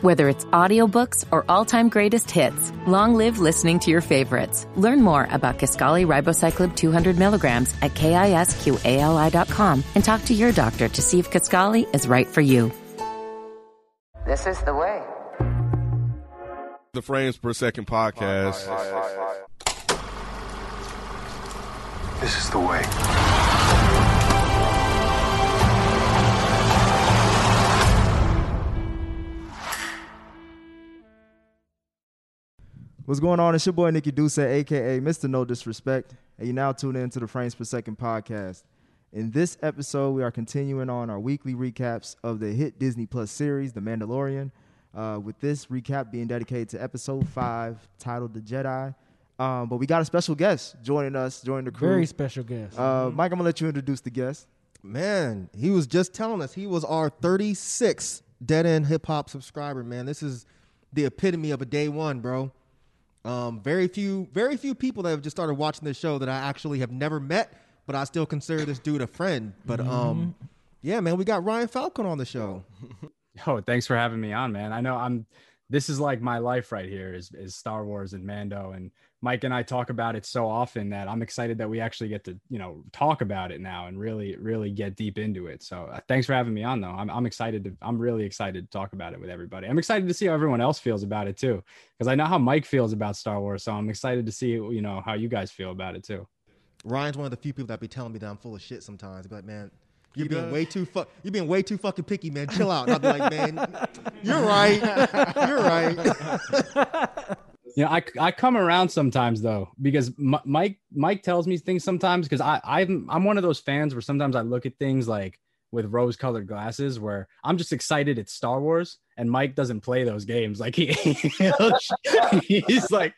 Whether it's audiobooks or all-time greatest hits, long live listening to your favorites. Learn more about Kisqali Ribociclib 200 milligrams at kisqali.com and talk to your doctor to see if Kisqali is right for you. This is the way. The Frames Per Second podcast. This is the way. What's going on? It's your boy Nikki Duce, aka Mr. No Disrespect, and you now tune in to the Frames Per Second podcast. In this episode, we are continuing on our weekly recaps of the hit Disney Plus series, The Mandalorian. Uh, with this recap being dedicated to episode five, titled The Jedi. Um, but we got a special guest joining us, joining the crew. Very special guest. Uh, Mike, I'm gonna let you introduce the guest. Man, he was just telling us he was our 36th dead end hip hop subscriber. Man, this is the epitome of a day one, bro. Um, very few, very few people that have just started watching this show that I actually have never met, but I still consider this dude a friend. But um, yeah, man, we got Ryan Falcon on the show. Oh, thanks for having me on, man. I know I'm this is like my life right here is is Star Wars and Mando and Mike and I talk about it so often that I'm excited that we actually get to, you know, talk about it now and really really get deep into it. So, uh, thanks for having me on though. I'm I'm excited to I'm really excited to talk about it with everybody. I'm excited to see how everyone else feels about it too because I know how Mike feels about Star Wars, so I'm excited to see, you know, how you guys feel about it too. Ryan's one of the few people that be telling me that I'm full of shit sometimes. Be like, man, you're being way too fuck. You're being way too fucking picky, man. Chill out. And I'll be like, man, you're right. You're right. You know, I, I come around sometimes though because M- Mike Mike tells me things sometimes because I I'm I'm one of those fans where sometimes I look at things like with rose colored glasses where I'm just excited it's Star Wars and Mike doesn't play those games. Like he he's like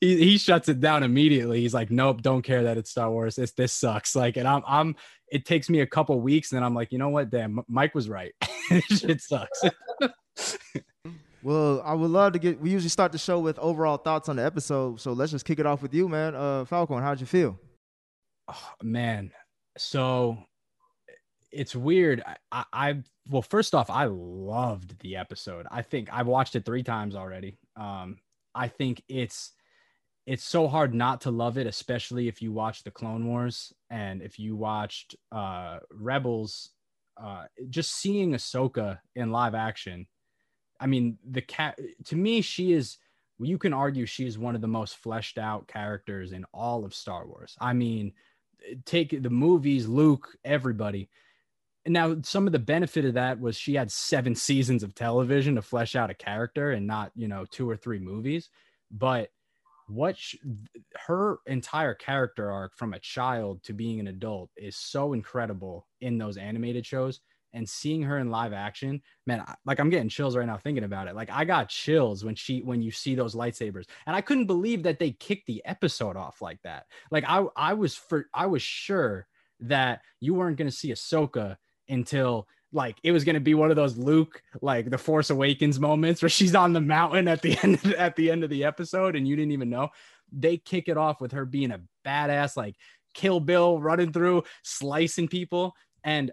he, he shuts it down immediately. He's like nope don't care that it's Star Wars. This this sucks. Like and I'm I'm it takes me a couple weeks and then I'm like you know what? Damn Mike was right. It sucks Well, I would love to get. We usually start the show with overall thoughts on the episode, so let's just kick it off with you, man. Uh, Falcon, how'd you feel? Oh, man so it's weird I, I i well first off i loved the episode i think i've watched it three times already um i think it's it's so hard not to love it especially if you watch the clone wars and if you watched uh rebels uh just seeing ahsoka in live action i mean the cat to me she is you can argue she is one of the most fleshed out characters in all of star wars i mean take the movies, Luke, everybody. Now some of the benefit of that was she had seven seasons of television to flesh out a character and not, you know, two or three movies. But what sh- her entire character arc from a child to being an adult is so incredible in those animated shows and seeing her in live action man like i'm getting chills right now thinking about it. Like i got chills when she when you see those lightsabers and i couldn't believe that they kicked the episode off like that. Like i i was for i was sure that you weren't going to see ahsoka until like it was going to be one of those luke like the force awakens moments where she's on the mountain at the end at the end of the episode and you didn't even know. They kick it off with her being a badass like kill bill running through slicing people and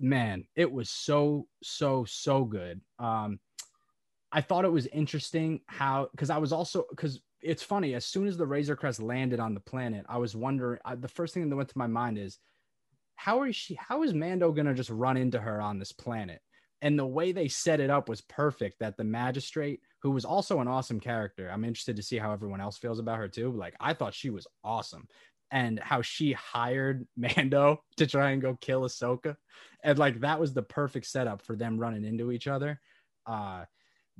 man, it was so so so good. Um, I thought it was interesting how because I was also because it's funny as soon as the Razor Crest landed on the planet, I was wondering. I, the first thing that went to my mind is how is she? How is Mando gonna just run into her on this planet? And the way they set it up was perfect. That the magistrate, who was also an awesome character, I'm interested to see how everyone else feels about her too. Like I thought she was awesome and how she hired Mando to try and go kill Ahsoka. And like that was the perfect setup for them running into each other. Uh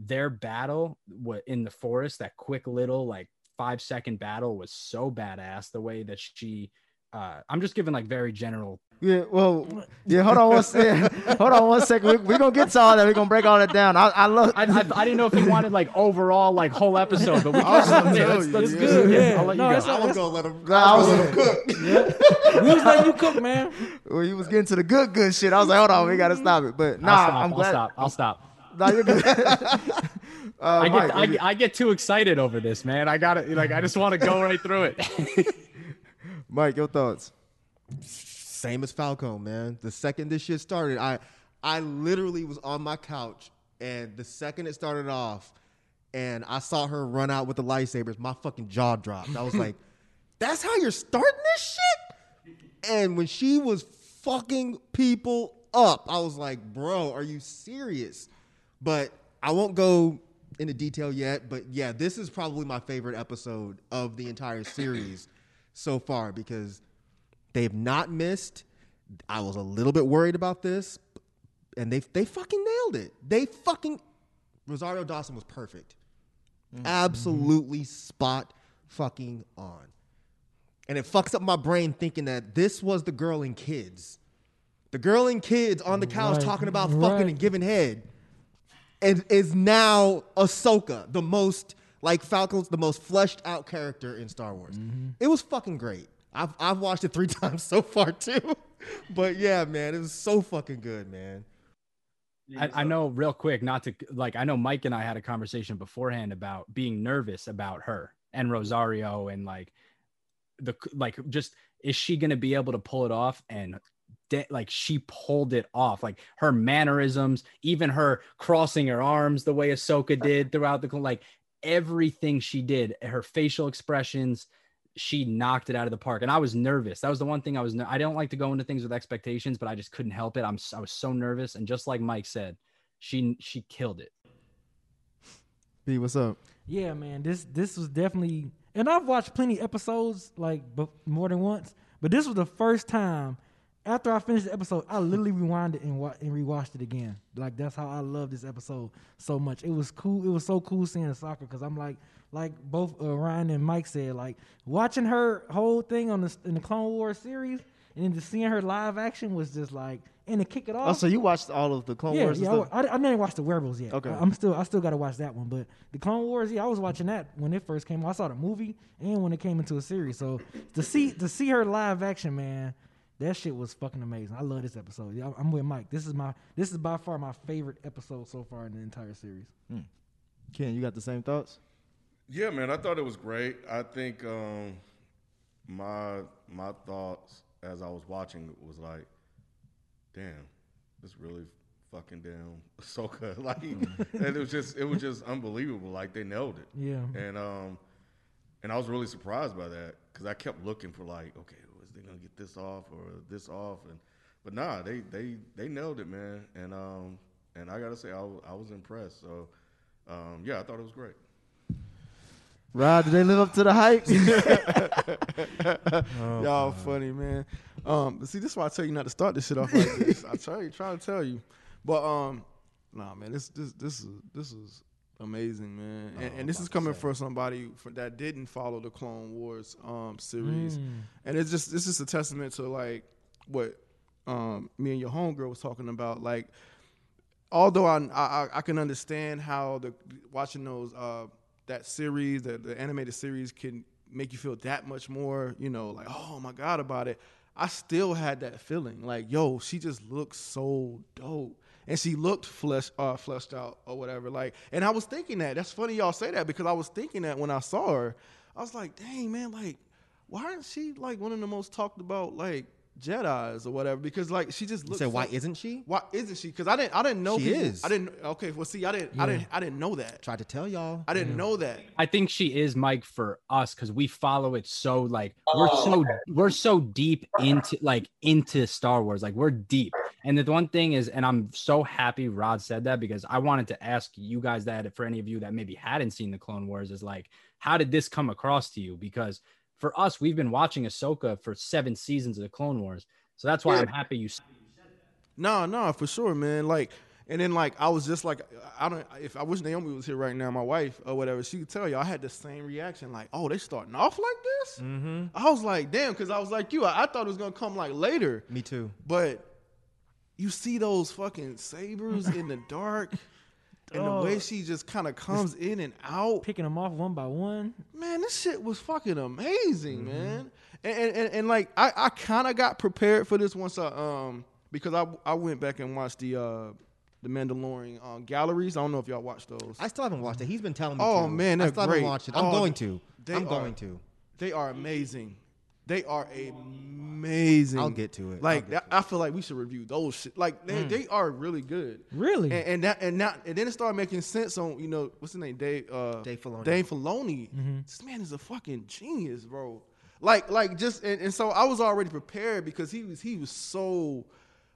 their battle in the forest, that quick little like five second battle was so badass. The way that she uh I'm just giving like very general Yeah, well, yeah. Hold on one second. hold on one second. We're we gonna get to all that. We're gonna break all that down. I, I love. I, I, I didn't know if you wanted like overall like whole episode, but we I was can gonna yeah, that's, that's yeah. good. Yeah. I'll let No, you that's go. I was gonna let him. I I was- was gonna let him cook. we was letting you cook, man. Well, you was getting to the good, good shit. I was like, hold on, we gotta stop it. But nah, I'll stop. I'm I'll glad. stop. I'll stop. Nah, you're good. uh, I Mike, get I, I get too excited over this, man. I got to like I just want to go right through it. Mike, your thoughts? Same as Falcon, man. The second this shit started, I I literally was on my couch And the second it started off, and I saw her run out with the lightsabers, my fucking jaw dropped. I was like, "That's how you're starting this shit." And when she was fucking people up, I was like, "Bro, are you serious?" But I won't go into detail yet. But yeah, this is probably my favorite episode of the entire series so far because they've not missed. I was a little bit worried about this, and they they fucking nailed it. They fucking Rosario Dawson was perfect, mm-hmm. absolutely spot fucking on, and it fucks up my brain thinking that this was the girl in Kids, the girl in Kids on the couch Right, talking about right. fucking and giving head, and is now Ahsoka, the most like Falcon's the most fleshed out character in Star Wars. Mm-hmm. It was fucking great. I've I've watched it three times so far too, but yeah, man, it was so fucking good, man. I, I know real quick, not to like, I know Mike and I had a conversation beforehand about being nervous about her and Rosario and like the like just is she gonna be able to pull it off? And de- like she pulled it off, like her mannerisms, even her crossing her arms the way Ahsoka did throughout the like everything she did, her facial expressions, she knocked it out of the park. And I was nervous. That was the one thing I was. I don't like to go into things with expectations, but I just couldn't help it. I'm. s- I was so nervous, and just like Mike said, she she killed it. B, what's up? Yeah, man. This this was definitely, and I've watched plenty episodes like bef- more than once, but this was the first time after I finished the episode, I literally rewound it and wa- and rewatched it again. Like that's how I love this episode so much. It was cool. It was so cool seeing Ahsoka because I'm like, like both uh, Ryan and Mike said, like watching her whole thing on the in the Clone Wars series, and then just seeing her live action was just like, and to kick it off. Oh, so you watched all of the Clone Yeah, Wars and yeah. I, stuff? I, I didn't watch the Werewolves yet. Okay. I, am still, I still got to watch that one. But the Clone Wars, yeah, I was watching that when it first came. out. I saw the movie and when it came into a series. So to see, to see her live action, man, that shit was fucking amazing. I love this episode. I'm with Mike. This is my, this is by far my favorite episode so far in the entire series. Ken, you got the same thoughts? Yeah, man, I thought it was great. I think um, my my thoughts as I was watching it was like, damn, this really fucking damn Ahsoka. Like, and it was just it was just unbelievable. Like they nailed it. Yeah. And um, and I was really surprised by that because I kept looking for like, okay, is they gonna get this off or this off? And but nah, they they they nailed it, man. And um, and I gotta say, I, I was impressed. So um, yeah, I thought it was great. Rod, did they live up to the hype? Y'all funny, man. Um, but see, this is why I tell you not to start this shit off like this. I tell you, try to tell you, but um, nah, man, this this this is this is amazing, man, and, and this is coming from somebody for, that didn't follow the Clone Wars um series, and it's just this is a testament to like what um me and your homegirl was talking about, like although I, I I can understand how the watching those uh that series the, the animated series can make you feel that much more you know like oh my god about it I still had that feeling. Like yo she just looks so dope and she looked flesh uh fleshed out or whatever like and I was thinking that. That's funny y'all say that because I was thinking that when I saw her. I was like dang man like why isn't she like one of the most talked about like Jedi's or whatever because like she just looks said, why isn't she? why isn't she? Because I didn't. I didn't know. She people- is. I didn't. Okay. Well, see, I didn't. I didn't. I didn't know that. Tried to tell y'all. I didn't know that. I think she is Mike for us because we follow it so like we're oh, so we're so deep into like into Star Wars. Like we're deep. And the one thing is, and I'm so happy Rod said that because I wanted to ask you guys that for any of you that maybe hadn't seen the Clone Wars, is like, how did this come across to you? Because for us, we've been watching Ahsoka for seven seasons of the Clone Wars. So that's why Yeah. I'm happy you said No, no, for sure, man. Like, and then like I was just like, I don't. If I wish Naomi was here right now, my wife or whatever, she could tell you I had the same reaction. Like, oh, they starting off like this. Mm-hmm. I was like, damn, because I was like you. I, I thought it was gonna come like later, Me too. but you see those fucking sabers in the dark. And the way she just kind of comes in and out, Picking them off one by one. man, this shit was fucking amazing, man. And, and, and, and, like I, I kind of got prepared for this once I um because I I went back and watched the uh the Mandalorian uh, galleries. I don't know if y'all watched those. I still haven't watched it. He's been telling me. Oh, to. man, I they're still great. haven't watched it. I'm Oh, going to. I'm are- going to. they are amazing. They are amazing. I'll get to it. Like get that, I feel like we should review those shit. Like they, mm. they are really good. Really? And, and that and now and then it started making sense on you know what's his name Dave uh, Dave Filoni. Dave Filoni. Mm-hmm. This man is a fucking genius, bro. Like like just and, and so I was already prepared because he was he was so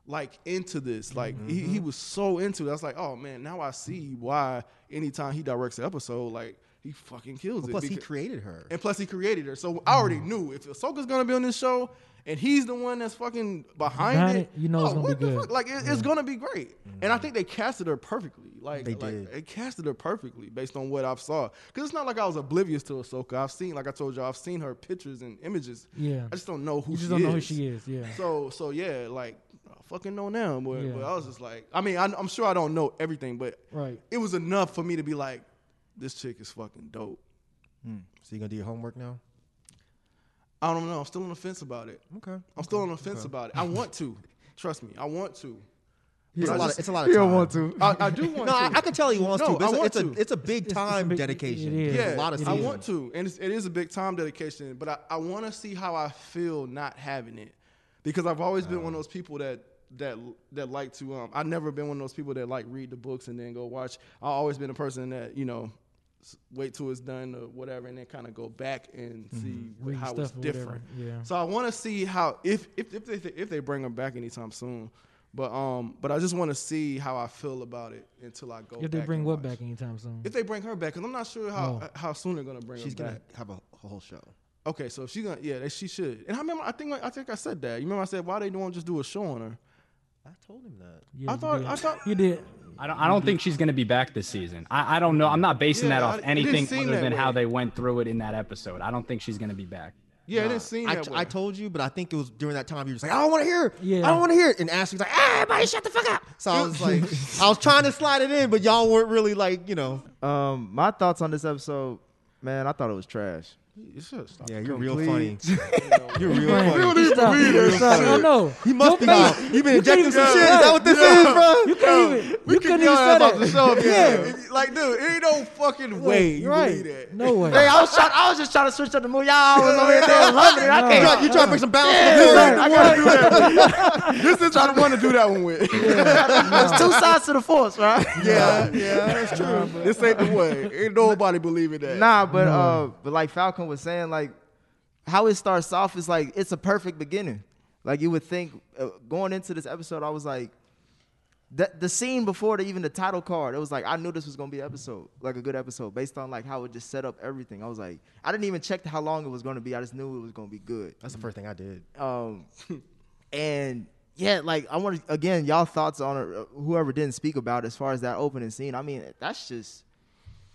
like into this. Like he, he mm-hmm. was so into it. I was like, oh man, now I see why anytime he directs an episode, like he fucking kills it. Plus, he created her. and plus, he created her. So I already mm. knew if Ahsoka's gonna be on this show and he's the one that's fucking behind, Behind it, it, you know it's oh, gonna what be the good. fuck? Like it, it's gonna be great. And I think they casted her perfectly. Like They like, did. They casted her perfectly based on what I've saw. Because it's not like I was oblivious to Ahsoka. I've seen, like I told you, I've seen her pictures and images. Yeah. I just don't know who You she just don't is. know who she is. Yeah. So so yeah, like I fucking know now. But, Yeah. but I was just like, I mean, I, I'm sure I don't know everything, but Right. it was enough for me to be like, this chick is fucking dope. So you gonna do your homework now? I don't know. I'm still on the fence about it. Okay. I'm still on the fence about it. I want to. Trust me, I want to. It's, But a I lot of, it's a lot of time. You don't want to. I, I do want No, to. I, I can tell he wants No, to. But I it's, a, want it's, a, to. it's a big It's- it's a time big- dedication. it is. There's yeah, a lot of it I want to, and it's, it is a big time dedication. But I, I want to see how I feel not having it, because I've always been one of those people that that that like to. Um, I've never been one of those people that like read the books and then go watch. I've always been a person that you know s- wait till it's done or whatever, and then kind of go back and see Read how it's different. yeah. So I want to see how if if if they if they bring them back anytime soon. But um, but I just want to see how I feel about it until I go. If they bring and what watch. back anytime soon. If they bring her back, because I'm not sure how Oh. how soon they're gonna bring She's her gonna back. have a whole show. Okay, so if she's gonna, yeah, she should. And I remember, I think, I think I said that. You remember I said why they don't just do a show on her? I told him that. Yeah, I thought- did. I thought- you did. I don't. I don't think she's going to be back this season. I, I don't know. I'm not basing Yeah, that I- off it didn't anything seem other that than how they went through it in that episode. I don't think she's going to be back. Yeah, it didn't seem I, that way. I told you, but I think it was during that time you were just like, I don't want to hear it. Yeah. I don't want to hear it. And Ashley was like, hey, everybody shut the fuck up. So I was like, I was trying to slide it in, but y'all weren't really like, you know. Um, my thoughts on this episode, man, I thought it was trash. You should stop. Yeah, you're real funny. You're real funny. Stop. Stop. I know. He must be. Your You've been injecting some shit. Is that what this is, bro? You couldn't even. You couldn't even say ass the show, Yeah. Like, dude, ain't no fucking way you right. believe that. No way. Hey, I was trying. I was just trying to switch up the mood. Y'all was over there loving it. I You can't. you try to bring some balance to the. I gotta do that. this is I want to do that one with. There's two sides to the force, right? yeah, yeah, that's true. this ain't the way. Ain't nobody believing that. Nah, but uh, but like Falcon was saying, like how it starts off is like it's a perfect beginning. Like you would think uh, going into this episode, I was like, the the scene before the, even the title card, it was like I knew this was gonna be an episode, like a good episode, based on like how it just set up everything. I was like, I didn't even check how long it was gonna be. I just knew it was gonna be good. That's the first thing I did. Um, and yeah, like I want to again, y'all thoughts on it, uh, whoever didn't speak about it, as far as that opening scene. I mean, that's just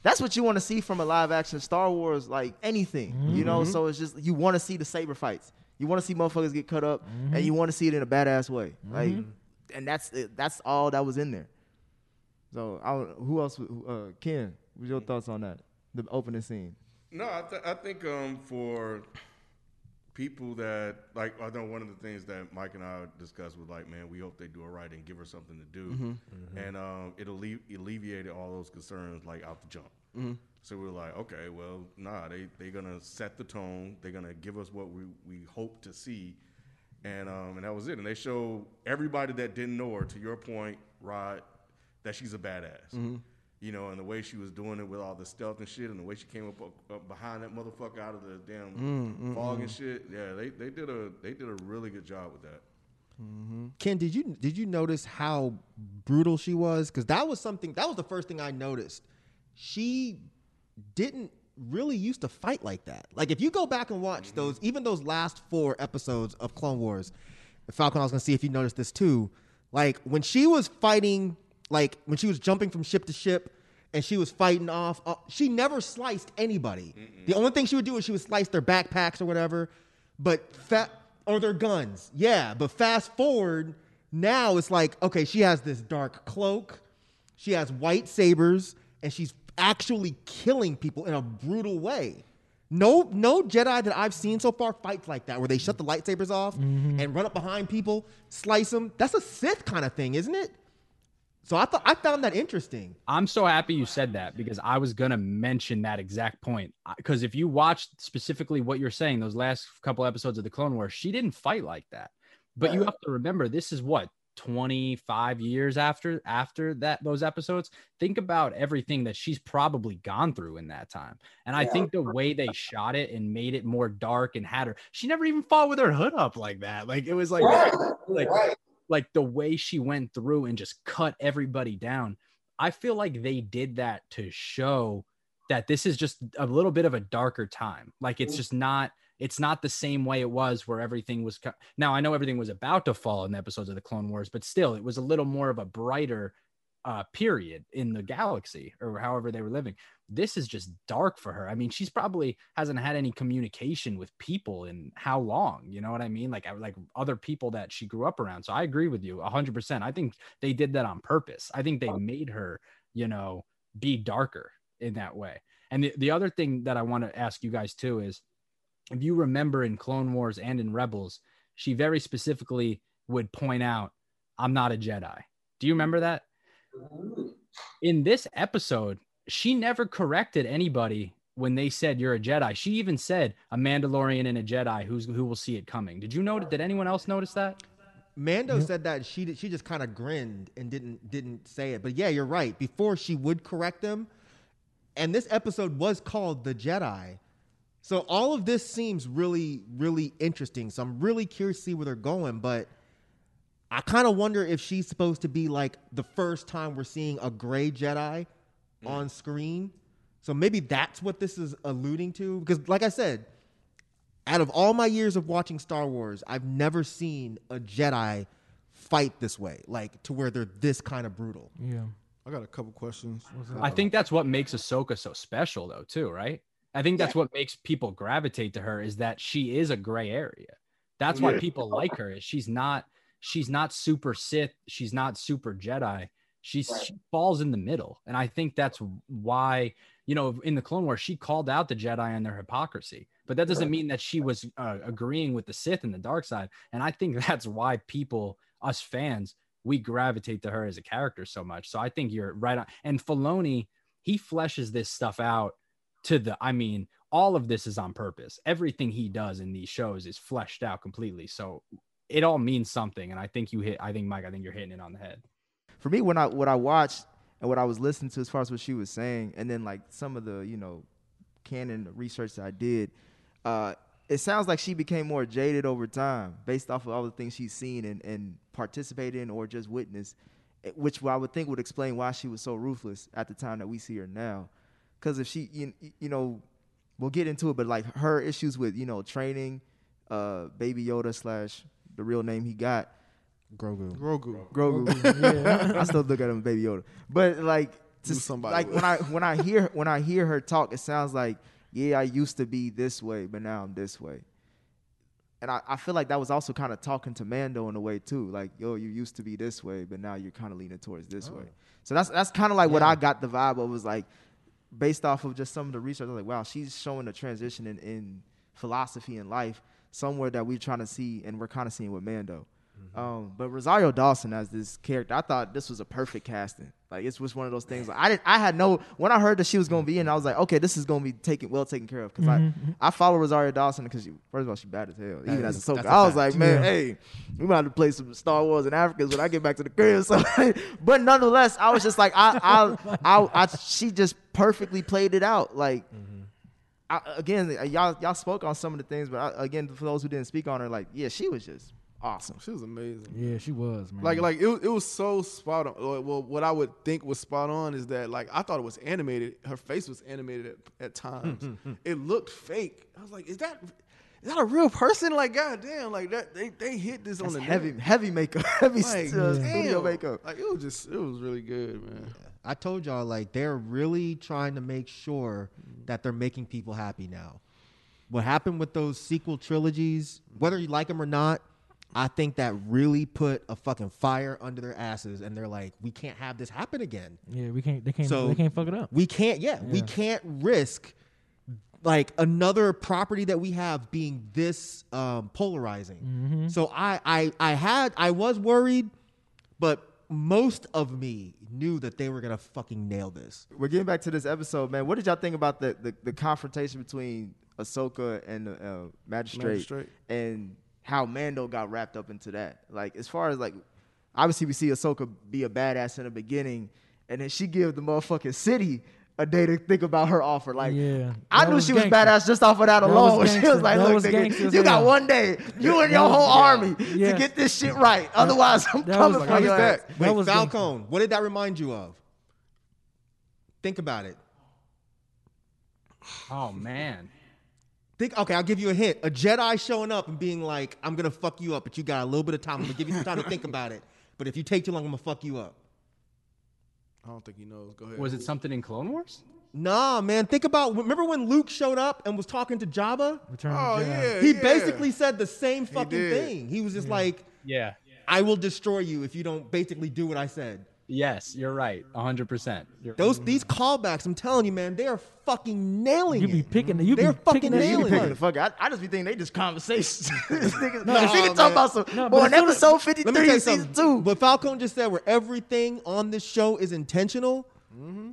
that's what you want to see from a live action Star Wars, like anything, you know. So it's just you want to see the saber fights, you want to see motherfuckers get cut up, and you want to see it in a badass way, like, and that's it- that's all that was in there. So I who else? Uh, Ken, what's your thoughts on that? The opening scene. No, I, th- I think um, for people that like, I know one of the things that Mike and I discussed was like, man, we hope they do it right and give her something to do, and um, it alle- alleviated all those concerns like out the jump. So we were like, okay, well, nah, they they're gonna set the tone. They're gonna give us what we, we hope to see, and um, and that was it. And they show everybody that didn't know her. To your point, Rod, that she's a badass. You know, and the way she was doing it with all the stealth and shit, and the way she came up, up, up behind that motherfucker out of the damn mm, mm, mm. fog and shit. Yeah, they, they did a they did a really good job with that. Mm-hmm. Ken, did you did you notice how brutal she was? Because that was something that was the first thing I noticed. She didn't really used to fight like that. Like if you go back and watch mm-hmm. those, even those last four episodes of Clone Wars, Falcon, I was gonna see if you noticed this too. Like when she was fighting, like when she was jumping from ship to ship. And she was fighting off. Uh, she never sliced anybody. The only thing she would do is she would slice their backpacks or whatever. But fat or their guns. Yeah, but fast forward, now it's like, okay, she has this dark cloak, she has white sabers, and she's actually killing people in a brutal way. No, no Jedi that I've seen so far fights like that, where they shut the lightsabers off and run up behind people, slice them. That's a Sith kind of thing, isn't it? So I thought I found that interesting. I'm so happy you said that because I was gonna mention that exact point. Because if you watched specifically what you're saying, those last couple episodes of the Clone Wars, she didn't fight like that. But you have to remember, this is what 25 years after after that those episodes. Think about everything that she's probably gone through in that time. And I think the way they shot it and made it more dark and had her, she never even fought with her hood up like that. Like it was like like like the way she went through and just cut everybody down. I feel like they did that to show that this is just a little bit of a darker time. Like it's mm. just not it's not the same way it was where everything was co- now I know everything was about to fall in the episodes of the Clone Wars, but still it was a little more of a brighter uh period in the galaxy or however they were living. This is just dark for her. I mean, she's probably hasn't had any communication with people in how long, you know what I mean? Like like other people that she grew up around. So I agree with you 100%. I think they did that on purpose. I think they made her, you know, be darker in that way. And the, the other thing that I want to ask you guys too is if you remember in Clone Wars and in Rebels, she very specifically would point out, I'm not a Jedi. Do you remember that? In this episode, she never corrected anybody when they said you're a Jedi. She even said a Mandalorian and a Jedi who's who will see it coming. Did you know did anyone else notice that? Mando said that she did- she just kind of grinned and didn't didn't say it. But yeah, you're right. Before she would correct them, and this episode was called The Jedi. So all of this seems really really interesting. So I'm really curious to see where they're going, but I kind of wonder if she's supposed to be like the first time we're seeing a gray Jedi mm. on screen. So maybe that's what this is alluding to because like I said, out of all my years of watching Star Wars, I've never seen a Jedi fight this way, like to where they're this kind of brutal. Yeah. I got a couple questions. I think that's what makes Ahsoka so special, though, too, right? I think that's what makes people gravitate to her is that she is a gray area. That's why people like her. Is she's not she's not super Sith, she's not super Jedi. She's she falls in the middle, and I think that's why you know in the Clone Wars she called out the Jedi and their hypocrisy, but that doesn't mean that she was uh, agreeing with the Sith and the dark side. And I think that's why people, us fans, we gravitate to her as a character so much. So I think you're right on. And Filoni, he fleshes this stuff out to the. I mean, all of this is on purpose. Everything he does in these shows is fleshed out completely. So it all means something. And I think you hit. I think Mike. I think you're hitting it on the head. for me when I what I watched and what I was listening to as far as what she was saying, and then like some of the you know canon research that I did, uh, it sounds like she became more jaded over time based off of all the things she's seen and, and participated in or just witnessed, eh, which I would think would explain why she was so ruthless at the time that we see her now. Because if she, you, you know, we'll get into it, but like her issues with you know training, uh, Baby Yoda slash the real name he got, Grogu. Grogu. Grogu. I still look at him Baby Yoda. But like to, somebody like with. when I when I hear when I hear her talk, it sounds like, yeah, I used to be this way, but now I'm this way. And I, I feel like that was also kind of talking to Mando in a way too. Like, yo, you used to be this way, but now you're kind of leaning towards this oh. way. So that's that's kind of like what I got the vibe of was like based off of just some of the research. I was like, wow, she's showing a transition in, in philosophy and life somewhere that we're trying to see, and we're kind of seeing with Mando. Mm-hmm. Um, but Rosario Dawson as this character, I thought this was a perfect casting. Like it was one of those things. Like, I didn't, I had no when I heard that she was going to be in, I was like, okay, this is going to be taken well taken care of because I mm-hmm, mm-hmm. I follow Rosario Dawson because she first of all she bad as hell. Even as a Ahsoka, that's a I was fact. like, man, Yeah. hey, we might have to play some Star Wars in Africa when I get back to the crib. So, but nonetheless, I was just like, I, I, I, I, she just perfectly played it out. Like, I, again, uh, y'all, y'all spoke on some of the things, but I, again, for those who didn't speak on her, like, yeah, she was just awesome. She was amazing. Yeah, she was, man. Like, like it, was- it was so spot on. Well, Well, what I would think was spot on is that, like, I thought it was animated. Her face was animated at, at times. Hmm, hmm, hmm. it looked fake. I was like, is that is that a real person? Like, goddamn, like that they they hit this on the heavy, nail. heavy makeup, heavy Like, uh, damn. studio makeup. Like, it was just it was really good, man. I told y'all like they're really trying to make sure that they're making people happy now. What happened with those sequel trilogies, whether you like them or not, I think that really put a fucking fire under their asses, and they're like, we can't have this happen again. yeah, we can't. They can't. So- they can't fuck it up. We can't, yeah, we can't risk like another property that we have being this um, polarizing. Mm-hmm. So I, I, I had, I was worried, but most of me knew that they were gonna fucking nail this. We're getting back to this episode, man. What did y'all think about the the, the confrontation between Ahsoka and the uh, magistrate, Magistrate. and how Mando got wrapped up into that? Like, as far as like, obviously we see Ahsoka be a badass in the beginning, and then she give the motherfucking city a day to think about her offer. Like, Yeah, I knew was she was gangster. badass just off of that That was alone. she was like, That "Look, was nigga, as you got one day, you and your was- whole yeah. army to get this shit right. Otherwise, I'm that coming was for like- your ass." that? Wait, That was gangster. Falcon, what did that remind you of? Think about it. Oh man. Think, okay, I'll give you a hint. A Jedi showing up and being like, I'm gonna fuck you up, but you got a little bit of time. I'm gonna give you some time to think about it. But if you take too long, I'm gonna fuck you up. I don't think he knows. Go ahead. Was it something in Clone Wars? Nah, man. Think about remember when Luke showed up and was talking to Jabba? Return Oh of yeah. He yeah. basically said the same fucking did. thing. He was just like, Yeah. I will destroy you if you don't basically do what I said. Yes, you're right. 100%. You're Those these callbacks, I'm telling you, man, they are fucking nailing You be it. picking. You They're be fucking picking that You be nailing shit picking it. the fuck. I, I just be thinking they just conversations. this nigga, No, this nigga man. talking about some. No, but boy, as in soon as- episode Let me 53 tell you season something. two. But Falcon just said, where everything on this show is intentional.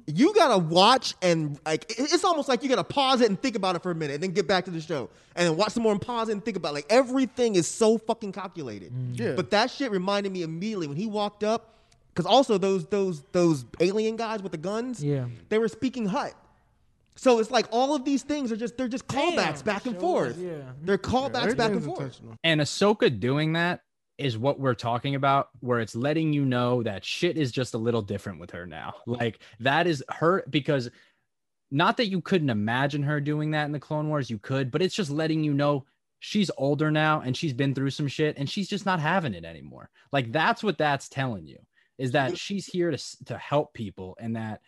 You gotta watch and like it- it's almost like you gotta pause it and think about it for a minute, and then get back to the show, and then watch some more and pause it and think about it. like everything is so fucking calculated. Yeah. But that shit reminded me immediately when he walked up, because also those those those alien guys with the guns, Yeah. they were speaking Hutt. So it's like all of these things are just they're just callbacks back and Show forth. us, yeah. They're callbacks back and forth. And Ahsoka doing that is what we're talking about, where it's letting you know that shit is just a little different with her now. Like that is her because not that you couldn't imagine her doing that in the Clone Wars, you could, but it's just letting you know she's older now and she's been through some shit and she's just not having it anymore. Like that's what that's telling you is that she's here to to help people and that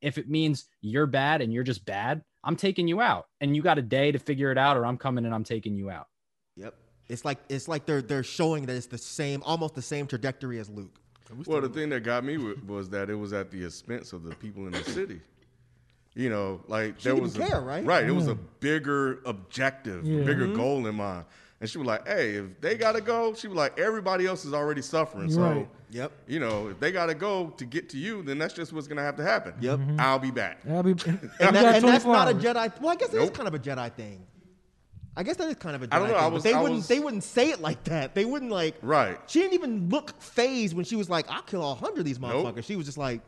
if it means you're bad and you're just bad, I'm taking you out and you got a day to figure it out or I'm coming and I'm taking you out. Yep. It's like it's like they're they're showing that it's the same, almost the same trajectory as Luke. Well, the thing that got me was that it was at the expense of the people in the city. You know, like She there didn't was care, a, right? Right, it was a bigger objective, Yeah. bigger mm-hmm. goal in mind. And she was like, "Hey, if they gotta go," she was like, "Everybody else is already suffering. So, Right. Yep. you know, if they gotta go to get to you, then that's just what's gonna have to happen. Yep. Mm-hmm. I'll be back." I'll be, and And, that- and that's not a hours. Jedi. Well, I guess it is Nope. kind of a Jedi thing. I guess that is kind of a Jedi I don't know, thing. I but was- they I wouldn't. was- They wouldn't say it like that. They wouldn't like. Right. She didn't even look phased when she was like, "I'll kill a hundred of these motherfuckers." She was just like,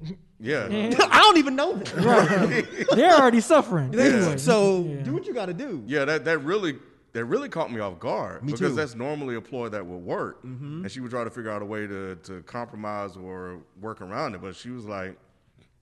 Yeah. "I don't even know them." They're already suffering. Anyway. So Yeah. do what you got to do. Yeah, that, that really that really caught me off guard Me because too. Mm-hmm. that's normally a ploy that would work, and she would try to figure out a way to to compromise or work around it. But she was like,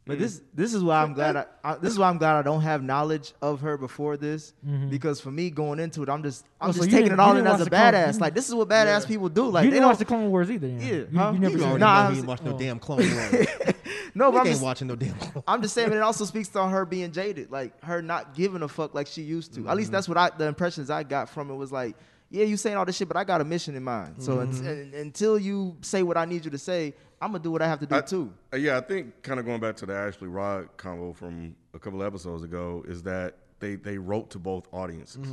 But this mm. this is why I'm glad I, I this is why I'm glad I don't have knowledge of her before this mm-hmm. because for me going into it I'm just I'm Oh, so just you taking it all in as a watch the Clone- badass. Like this is what badass people do. Like you they didn't don't watch the Clone Wars either. Yeah, Yeah, you, huh? you never You seen already. Nah, I know he was- ain't no oh. damn Clone Wars. no, but I'm ain't just, watching no damn. Clone I'm just saying it also speaks to her being jaded, like her not giving a fuck like she used to. At least mm-hmm. that's what I the impressions I got from it was like, yeah, you saying all this shit, but I got a mission in mind. So mm-hmm. un- un- until you say what I need you to say, I'm gonna do what I have to do I- too. Uh, Yeah, I think kind of going back to the Ashley Rod combo from a couple of episodes ago is that they they wrote to both audiences,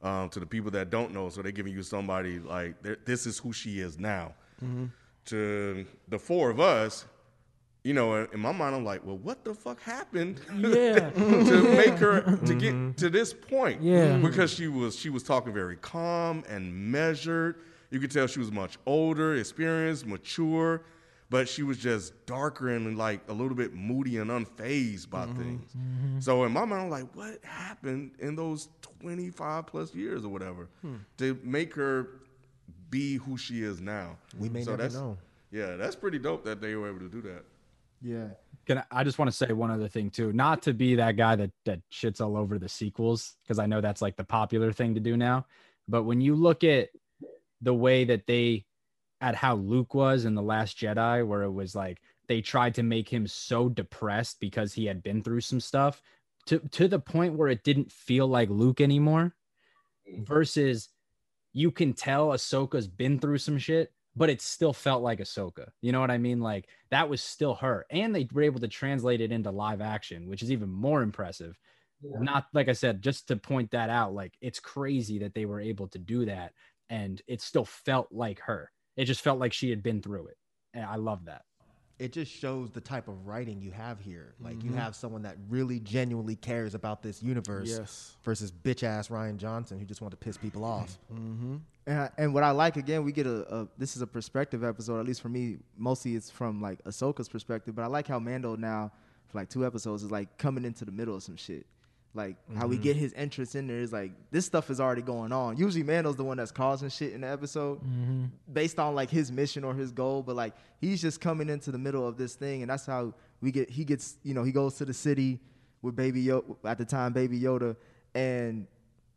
um, to the people that don't know. So they're giving you somebody like this is who she is now. To the four of us, you know, in in my mind, I'm like, well, what the fuck happened? Yeah. to make her to get to this point. Yeah. Because she was she was talking very calm and measured. You could tell she was much older, experienced, mature, but she was just darker and like a little bit moody and unfazed by mm-hmm. things. Mm-hmm. So in my mind, I'm like, what happened in those 25 plus years or whatever hmm. to make her be who she is now? We may never that's, know. Yeah, that's pretty dope that they were able to do that. Yeah. Can I, I just want to say one other thing too, not to be that guy that that shits all over the sequels because I know that's like the popular thing to do now. But when you look at the way that they at how Luke was in the Last Jedi, where it was like they tried to make him so depressed because he had been through some stuff to to the point where it didn't feel like Luke anymore. Mm-hmm. Versus, you can tell Ahsoka's been through some shit, but it still felt like Ahsoka. You know what I mean? Like that was still her, and they were able to translate it into live action, which is even more impressive. Not like I said, just to point that out, like it's crazy that they were able to do that, and it still felt like her. It just felt like she had been through it. and I love that. it just shows the type of writing you have here. Like Mm-hmm. you have someone that really genuinely cares about this universe Yes. versus bitch ass Rian Johnson who just wanted to piss people off. Mm-hmm. And, I- and what I like again, we get a, a this is a perspective episode. At least for me, mostly it's from like Ahsoka's perspective. But I like how Mando now, for like two episodes, is like coming into the middle of some shit. Like how we mm-hmm. get his entrance in there is like this stuff is already going on. Usually Mando's the one that's causing shit in the episode, mm-hmm. based on like his mission or his goal. But like he's just coming into the middle of this thing, and that's how we get. He gets you know he goes to the city with Baby Yoda at the time, Baby Yoda, and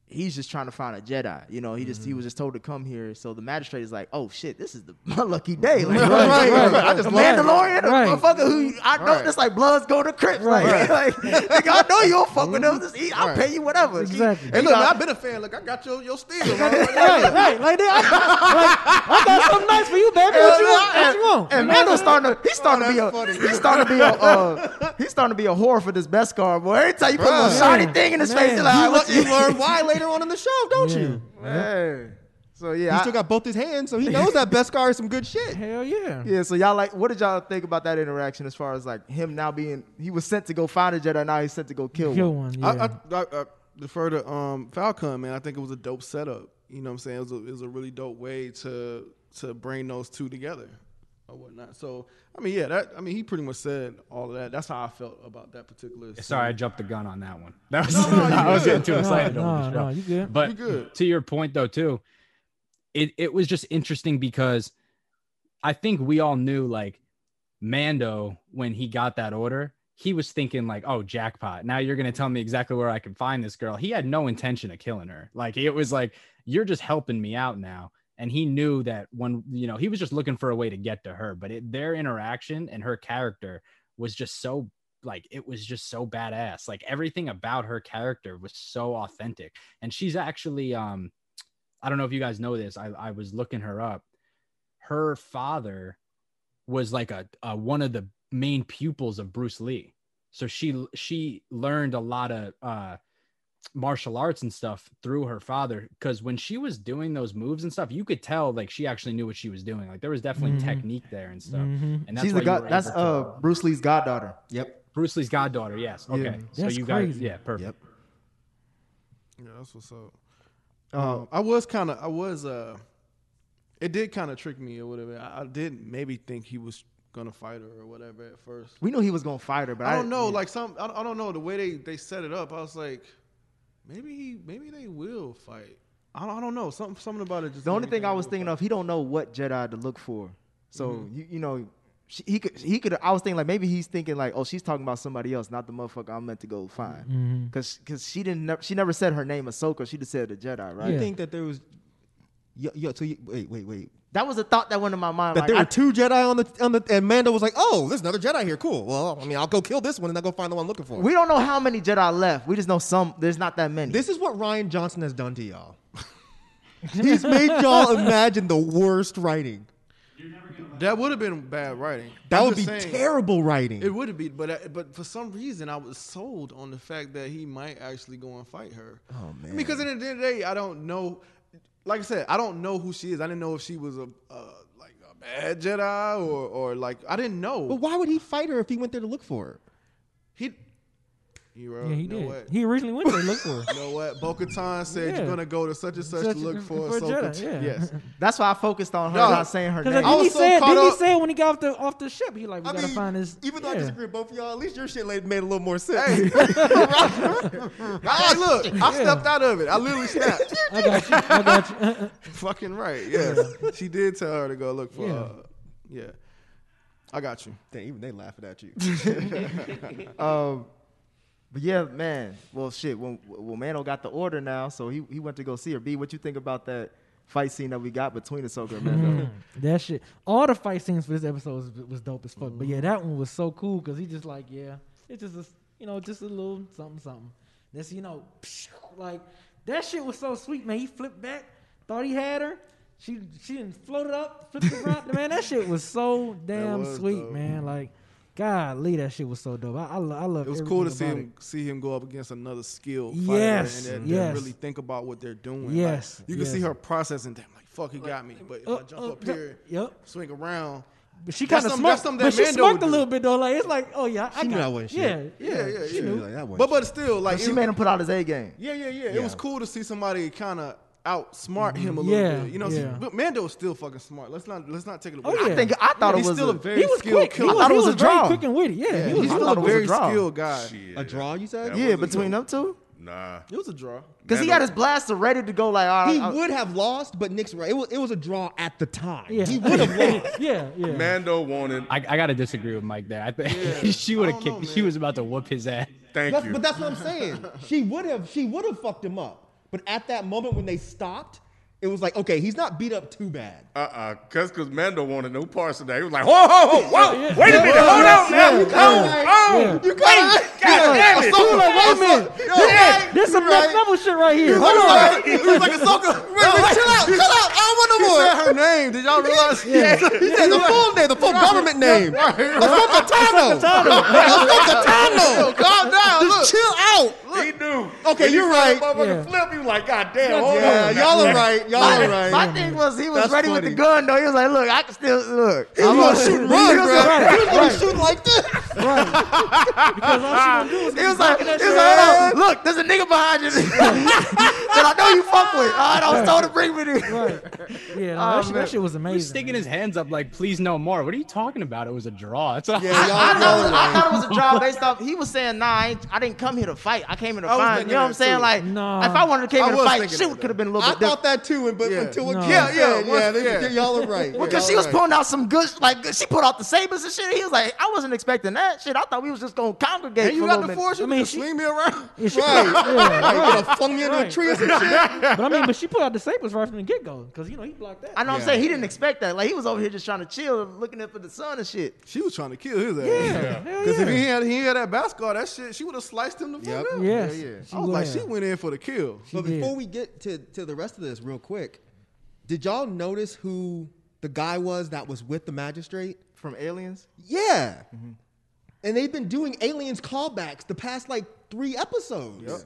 he's just trying to find a Jedi. You know, he just he was just told to come here. So the magistrate is like, "Oh shit, this is the my lucky day." Like, Right, right, right, I just Mandalorian, a right. motherfucker who I know Right. this like Bloods go to Crips. Right. Like, like nigga, I know you don't fuck with them. Just eat, I'll Right. pay you whatever. Exactly. Hey, look, man, I've been a fan. Look, I got your your steel. bro. right, right. Like, that, I, like, I got something nice for you, baby. What you want? What you want? And Mando's starting to he's starting to be a that's he's starting to be a uh, he's starting to be a whore for this Beskar boy. Every time you put a little Bruh. shiny thing in his face, you're like, You, "All right, you learn why later on in the show, don't Yeah. you? Hey. So yeah, He I- still got both his hands, so he knows that Beskar is some good shit. Hell yeah. Yeah, so y'all like, what did y'all think about that interaction as far as like him now being, he was sent to go find a Jedi, now he's sent to go kill, Kill one. one. Yeah. I, I, I, I defer to um, Falcon, man. I think it was a dope setup. You know what I'm saying? It was a, it was a really dope way to to bring those two together or whatnot. So, I mean, yeah, that I mean, he pretty much said all of that. That's how I felt about that particular. Sorry, I scene. jumped the gun on that one. That was no, you I was getting too excited no, over the show. no, you good. But You good. to your point though, too, it it was just interesting because I think we all knew like Mando when he got that order, he was thinking like, "Oh, jackpot! Now you're gonna tell me exactly where I can find this girl." He had no intention of killing her. Like it was like, "You're just helping me out now." And he knew that when you know he was just looking for a way to get to her, but it, their interaction and her character was just so like it was just so badass. Like everything about her character was so authentic, and she's actually um, I don't know if you guys know this. I I was looking her up. Her father was like a, a one of the main pupils of Bruce Lee. So she she learned a lot of uh martial arts and stuff through her father because when she was doing those moves and stuff, you could tell like she actually knew what she was doing. Like there was definitely Mhm. technique there and stuff. Mhm. And that's She's the god, that's able to- uh Bruce Lee's goddaughter. Yep. Bruce Lee's goddaughter. Yes. Okay. Yeah. So That's you guys, yeah, perfect. Yep. Yeah, that's what's up. Um, Um, I was kind of, I was, uh, it did kind of trick me or whatever. I, I did maybe think he was gonna fight her or whatever at first. we knew he was gonna fight her, but I, I don't know, yeah. like some, I, I don't know the way they they set it up. I was like, maybe he, maybe they will fight. I don't, I don't know. Something, something about it. Just the only thing I was thinking fight. of, he don't know what Jedi to look for. So Mm-hmm. you you know, she, he could he could. I was thinking like maybe he's thinking like, oh, she's talking about somebody else, not the motherfucker I'm meant to go find. Mm-hmm. Because because she didn't nev- she never said her name Ahsoka. She just said the Jedi, right? I Yeah. think that there was. Yo, yo, so you, wait, wait, wait. That was a thought that went in my mind. That like, there I- were two Jedi on the on the, and Mando was like, "Oh, there's another Jedi here. Cool. Well, I mean, I'll go kill this one and I'll go find the one I'm looking for." we don't know how many Jedi left. We just know some. There's not that many. This is what Rian Johnson has done to y'all. He's made y'all imagine the worst writing. that would have been bad writing. That I'm would be saying, terrible writing. It would have been, but I- but for some reason, I was sold on the fact that he might actually go and fight her. Oh, man. Because at the end of the day, I don't know. Like I said, I don't know who she is. I didn't know if she was a uh, like a bad Jedi or or like I didn't know. but why would he fight her if he went there to look for her? he, you, know, Yeah, he you did. What? He originally went there to look for you know what? Bo-Katan said Yeah. you're gonna go to such and such, Such to look for, for a Ahsoka. Jedi, yeah. Yes. That's why I focused on her No, not saying her Because name. I didn't he was so say? caught Didn't he up- say when he got off the off the ship? He like, we I gotta mean, find this. even though I yeah. disagree with both of y'all, at least your shit made made a little more sense. Hey, hey, look, I stepped out of it. I literally snapped. I got you. I got you. Fucking right. Yes, she did tell her to go look for. Yeah. Uh, yeah, I got you. Damn, even they laughing at you. Um, but yeah, man. Well, shit. When well, Mando got the order now, so he he went to go see her. B, what you think about that fight scene that we got between Ahsoka and Mando? Mm, that shit. All the fight scenes for this episode was, was dope as fuck. But yeah, that one was so cool because he just like, yeah, it's just a, you know, just a little something, something. That's you know, like that shit was so sweet, man. He flipped back, thought he had her. She she didn't float it up, flipped it around. man, that shit was so damn was sweet, dope. man. Like, golly, that shit was so dope. I I, lo- I love. It It was cool to see him about see him go up against another skilled Yes, fighter and then yes. really think about what they're doing. Yes, like, you can see her processing. Damn, like fuck, he got me. But if I Up, jump up, up here, Yep. swing around, But she That's kind of some- smirked. that's But that she Mando smirked a little bit though. Like it's like, oh yeah, I She knew got that wasn't yeah, shit. yeah, Yeah, yeah, She knew, like, that wasn't But but still, like she it- made him put out his A game. Yeah, yeah, yeah. It was cool to see somebody kind of outsmart him a little Yeah, bit. You know, yeah. but Mando's still fucking smart. Let's not let's not take it oh, away. Oh, yeah. I think I thought he's it was still a, a, very He was skilled quick. He killer. was, thought it was was a very draw. quick and witty. Yeah, Yeah, he was. he's still a it was a very skilled guy. Shit. A draw, you said? That yeah between them two Nah. It was a draw. because he had his blaster ready to go. Like all He right, I- would have lost, but Nick's right. It was, it was a draw at the time. Yeah. He would have lost. yeah, yeah. Mando wanted. I, I gotta disagree with Mike there. I think she would have kicked. know, she was about to whoop his ass. Thank That's- you. but that's what I'm saying. She would have. She would have fucked him up. But at that moment when they stopped, it was like, okay, he's not beat up too bad. Uh-uh, cause cause Mando wanted no parts of that. He was like, whoa, whoa, whoa, whoa, Yeah. wait a minute, hold on now, Yeah. you come, oh, Yeah. you wait, God damn it, Ahsoka, Wait a minute. Yeah. There's some next level shit right here. Hold Hold on. on. He was like Ahsoka. Wait, wait, chill out, chill out. I don't want no He more. said her name. Did y'all realize? He said the full name, the full government name. Ahsoka Tano. Ahsoka Tano. Calm down. Just chill out. He knew. Okay, you're saw right. that Motherfucker Yeah. flip. He was like, God damn, hold Yeah, on. y'all are right. Y'all my, are right. my thing was he was That's ready with funny. the gun though. He was like, look, I can still look. He was gonna shoot and run, He was bro. He was gonna shoot like this. Because all she gonna do is He was like, he was like, out. hold on, look, there's a nigga behind you that I know you fuck with. All right, I was told to bring me this. Right. Yeah, no, Oh, that, shit, that shit was He amazing. was sticking his hands up like, please no more. What are you talking about? It was a draw. It's a, Yeah, I, y'all, I, y'all thought, I thought it was a job based off. He was saying, "Nah, I, ain't, I didn't come here to fight. I came here to I was find." thinking You know what I'm saying? too. Like, Nah. if I wanted to came I here to fight, thinking shit could have been a little I bit different. thought that too, but Yeah. until it No. came Yeah, yeah, yeah, once- this- yeah. y'all are right. Because Y'all she was right. pulling out some good, like she pulled out the sabers and shit. He was like, I wasn't expecting that shit. I thought we was just gonna congregate And you got little the force. You I mean, she- swing me around. Yeah, she- Right. yeah, Right, right. you gonna flung me into a tree or some shit. But I mean, but she put out the sabers right from the get go because you know he blocked that. I know I'm saying. He didn't expect that. Like he was over here just trying to chill, looking up at the sun and shit. She was trying to kill his ass. Yeah, Because if he had he had that basketball, that shit, she would have sliced him the fuck Yep. up. Yeah, yeah. She was like, have. she went in for the kill. But did. before we get to, to the rest of this, real quick, did y'all notice who the guy was that was with the magistrate? From aliens. Yeah. Mm-hmm. And they've been doing aliens callbacks the past like three episodes.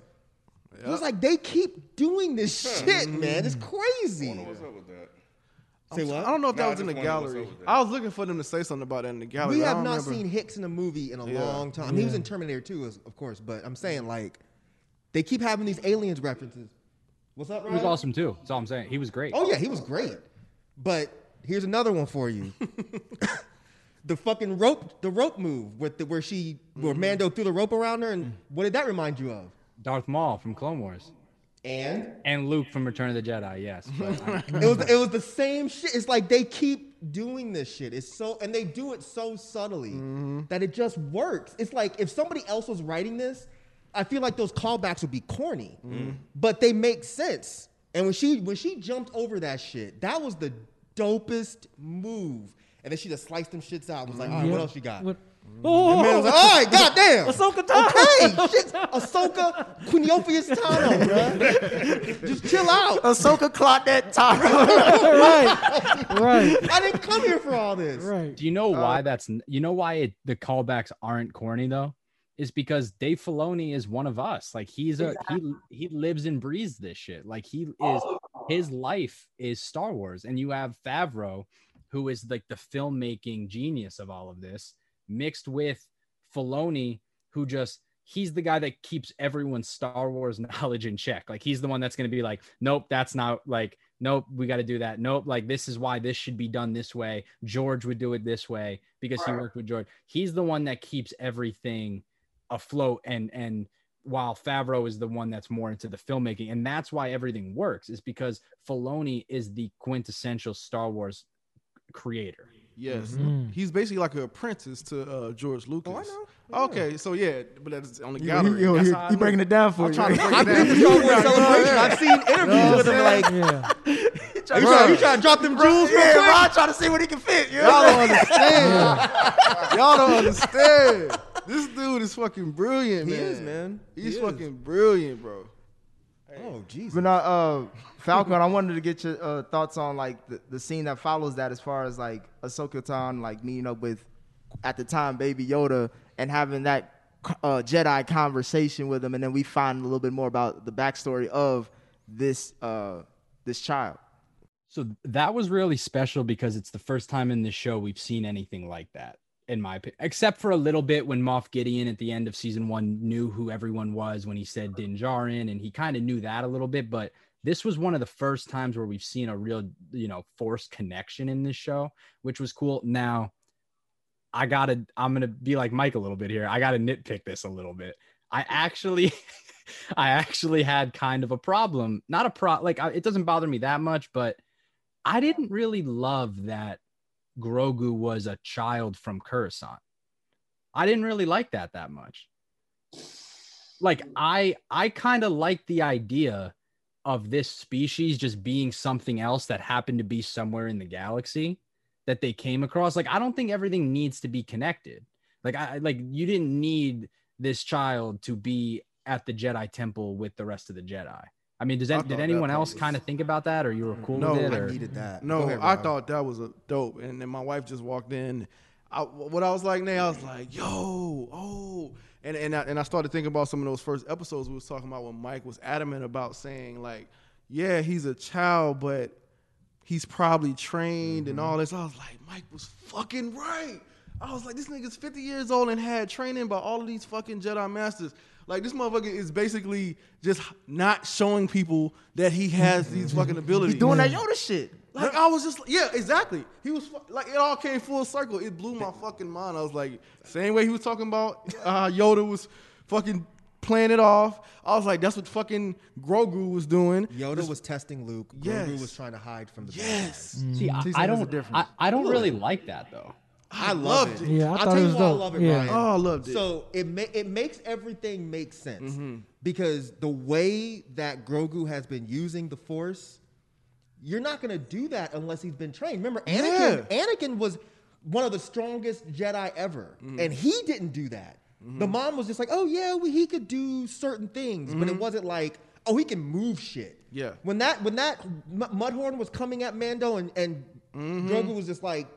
It was like they keep doing this shit, man. It's crazy. What's up with that? Say what? I don't know if Nah, that I was in the just wondered what's gallery. up with that. I was looking for them to say something about that in the gallery. We have don't remember. seen Hicks in a movie in a Yeah. long time. He was in Terminator 2, of course, but I'm saying like they keep having these aliens references. What's up, Ryan? He was awesome too. That's all I'm saying. He was great. Oh yeah, he was great. But here's another one for you. the fucking rope, the rope move with the where she where mm-hmm. Mando threw the rope around her, and mm. what did that remind you of? Darth Maul from Clone Wars And and Luke from Return of the Jedi. Yes, I- uh, it was it was the same shit. It's like they keep doing this shit. It's so and they do it so subtly mm-hmm. that it just works. It's like if somebody else was writing this, I feel like those callbacks would be corny, but they make sense. And when she when she jumped over that shit, that was the dopest move. And then she just sliced them shits out. and Was like, all right, Yeah. what else you got? What- And man was Oh, like, all right, goddamn. Ahsoka Tano. Okay, shit. Ahsoka Quiniopius Tano, bro. Just chill out. Ahsoka clocked that Taro. right, right, I didn't come here for all this. right. do you know why uh, that's you know why it, the callbacks aren't corny though? Is because Dave Filoni is one of us. Like he's a he he lives and breathes this shit. Like he oh, is his life is Star Wars, and you have Favreau, who is like the filmmaking genius of all of this, mixed with Filoni, who just he's the guy that keeps everyone's Star Wars knowledge in check. Like he's the one that's going to be like, nope, that's not like, nope, we got to do that. Nope, like this is why this should be done this way. George would do it this way because he worked with George. He's the one that keeps everything afloat and and while Favreau is the one that's more into the filmmaking, and that's why everything works, is because Filoni is the quintessential Star Wars creator. Yes, Mhm. he's basically like an apprentice to uh, George Lucas. know. Okay, so yeah, but that's on the He, gallery. he, That's he, he breaking it down for I'm you. trying to break I've it been down. to Star Wars Celebration. I've seen interviews with him. Like, Yeah, you trying, you trying to drop them jewels real yeah, quick? Ron trying to see what he can fit. You know Y'all what I'm don't understand. Y'all don't understand. This dude is fucking brilliant, He man. is, man. He He's is. fucking brilliant, bro. Oh, Jesus. But now, uh, Falcon, I wanted to get your uh, thoughts on like the, the scene that follows that, as far as like Ahsoka Tan, like meeting up with at the time Baby Yoda and having that uh, Jedi conversation with him, and then we find a little bit more about the backstory of this uh, this child. So that was really special because it's the first time in this show we've seen anything like that, in my opinion, except for a little bit when Moff Gideon at the end of season one knew who everyone was when he said uh-huh. Din Djarin, and he kind of knew that a little bit. But this was one of the first times where we've seen a real, you know, forced connection in this show, which was cool. Now, I gotta, I'm gonna be like Mike a little bit here. I gotta nitpick this a little bit. I actually, I actually had kind of a problem. Not a pro, like it doesn't bother me that much, but I didn't really love that Grogu was a child from Coruscant. I didn't really like that that much. Like I I kind of like the idea of this species just being something else that happened to be somewhere in the galaxy that they came across. Like I don't think everything needs to be connected. Like I like you didn't need this child to be at the Jedi temple with the rest of the Jedi. I mean, does I that, did anyone that else part kind of think about that, or you were cool No, with it? No, I Or? needed that. No, ahead, I thought that was a dope. And then my wife just walked in. I, what I was like, now I was like, yo, oh, and and I, and I started thinking about some of those first episodes we was talking about when Mike was adamant about saying like, yeah, he's a child, but he's probably trained and mm-hmm. all this. I was like, Mike was fucking right. I was like, this nigga's 50 years old and had training by all of these fucking Jedi masters. Like this motherfucker is basically just not showing people that he has these fucking abilities. He's doing that Yoda shit. Like I was just yeah, exactly. He was like it all came full circle. It blew my fucking mind. I was like, same way he was talking about uh, Yoda was fucking playing it off. I was like, that's what fucking Grogu was doing. Yoda was testing Luke. Yes. Grogu was trying to hide from the bad Yes. guys. See, I, See, I don't. I, I don't really like that though. I loved loved it. it. Yeah, I I'll thought tell it you was why dope. I love it, Yeah. Ryan. Oh, I loved it. So it ma- it makes everything make sense Mm-hmm. because the way that Grogu has been using the Force, you're not gonna do that unless he's been trained. Remember, Anakin. Anakin was one of the strongest Jedi ever, Mm-hmm. and he didn't do that. The mom was just like, "Oh yeah, we, he could do certain things," but it wasn't like, "Oh, he can move shit." Mm-hmm. Yeah. When that when that M- Mudhorn was coming at Mando and and Mm-hmm. Grogu was just like.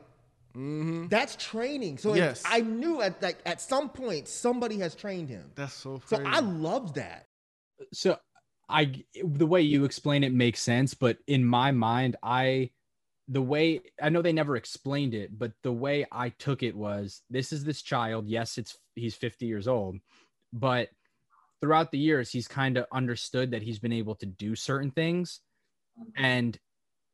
Mm-hmm. That's training. So Yes. I knew at like at some point somebody has trained him. That's so So. I loved that. so I the way you explain it makes sense, but in my mind, I the way I know they never explained it, but the way I took it was this is this child. Yes, it's he's 50 years old, but throughout the years, he's kind of understood that he's been able to do certain things, and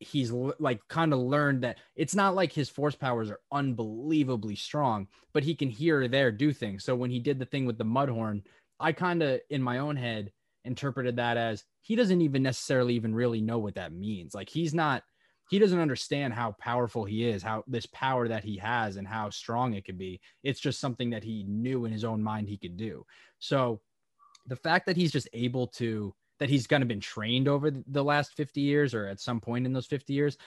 he's like kind of learned that it's not like his force powers are unbelievably strong, but he can here or there do things. So when he did the thing with the mudhorn, I kind of in my own head interpreted that as he doesn't even necessarily even really know what that means. Like he's not he doesn't understand how powerful he is, how this power that he has and how strong it could be. It's just something that he knew in his own mind he could do. So the fact that he's just able to that he's kind of been trained over the last 50 years or at some point in those 50 years.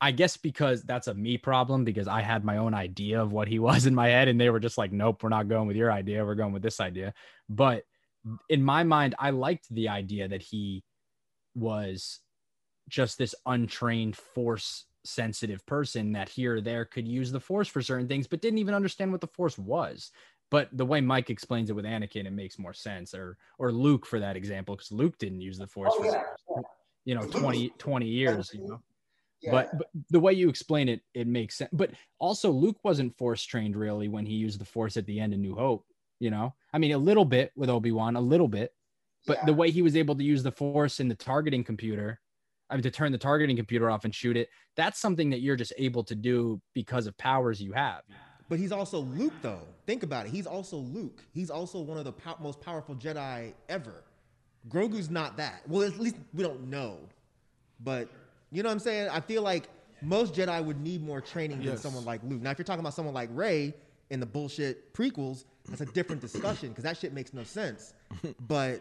I guess because that's a me problem because i had my own idea of what he was in my head and they were just like nope we're not going with your idea. We're going with this idea. But in my mind i liked the idea that he was just this untrained force sensitive person that here or there could use the force for certain things but didn't even understand what the force was but the way Mike explains it with Anakin, it makes more sense. Or or Luke for that example, because Luke didn't use the Force for you know 20, 20 years. You know, but, but the way you explain it, it makes sense. But also, Luke wasn't Force trained really when he used the Force at the end of New Hope. You know, I mean, a little bit with Obi Wan, a little bit, but the way he was able to use the Force in the targeting computer. I mean, to turn the targeting computer off and shoot it, that's something that you're just able to do because of powers you have. But he's also Luke, though. Think about it. He's also Luke. He's also one of the pow- most powerful Jedi ever. Grogu's not that. Well, at least we don't know. But you know what I'm saying? I feel like most Jedi would need more training than Yes. someone like Luke. Now, if you're talking about someone like Rey in the bullshit prequels, that's a different discussion because that shit makes no sense. But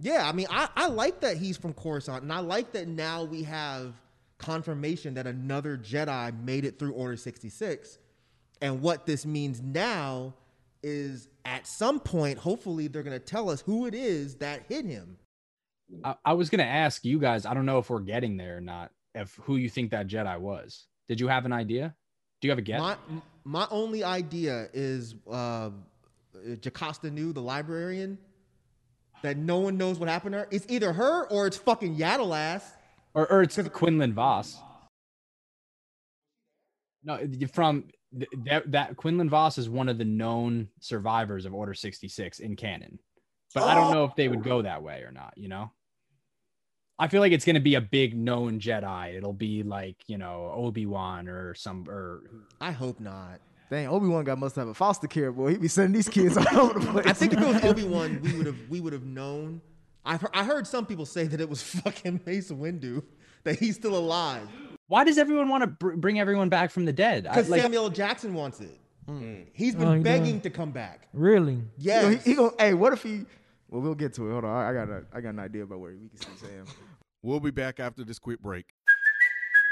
yeah, I mean, I, I like that he's from Coruscant, and I like that now we have confirmation that another Jedi made it through Order 66. And what this means now is at some point, hopefully, they're going to tell us who it is that hit him. I, I was gonna ask you guys. I don't know if we're getting there or not. If who you think that Jedi was? Did you have an idea? Do you have a guess? My, my only idea is uh, Jocasta Nu, the librarian, that no one knows what happened to her. It's either her or it's fucking Yaddle ass. or, or it's Quinlan Vos. No, from th- that that Quinlan Vos is one of the known survivors of Order 66 in canon. But I don't oh. know if they would go that way or not, you know? I feel like it's going to be a big known Jedi. It'll be like, you know, Obi-Wan or some or I hope not. Dang, Obi Wan got must have a foster care boy. He be sending these kids all over the place. I think if it was Obi Wan, we would have we would have known. I've heard, I heard some people say that it was fucking Mace Windu, that he's still alive Why does everyone want to br- bring everyone back from the dead? Because like, Samuel Jackson wants it. Hmm. Mm. He's been Oh, he begging does? to come back. Really? Yeah. know, Yes, he, he go, hey, what if he? Well, we'll get to it. Hold on, I, I got a, I got an idea about where we can see Sam. We'll be back after this quick break.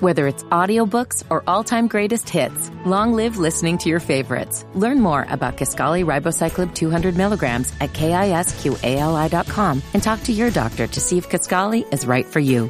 Whether it's audiobooks or all-time greatest hits, long live listening to your favorites. Learn more about Kisqali Ribociclib 200 milligrams at kisqali.com and talk to your doctor to see if Kisqali is right for you.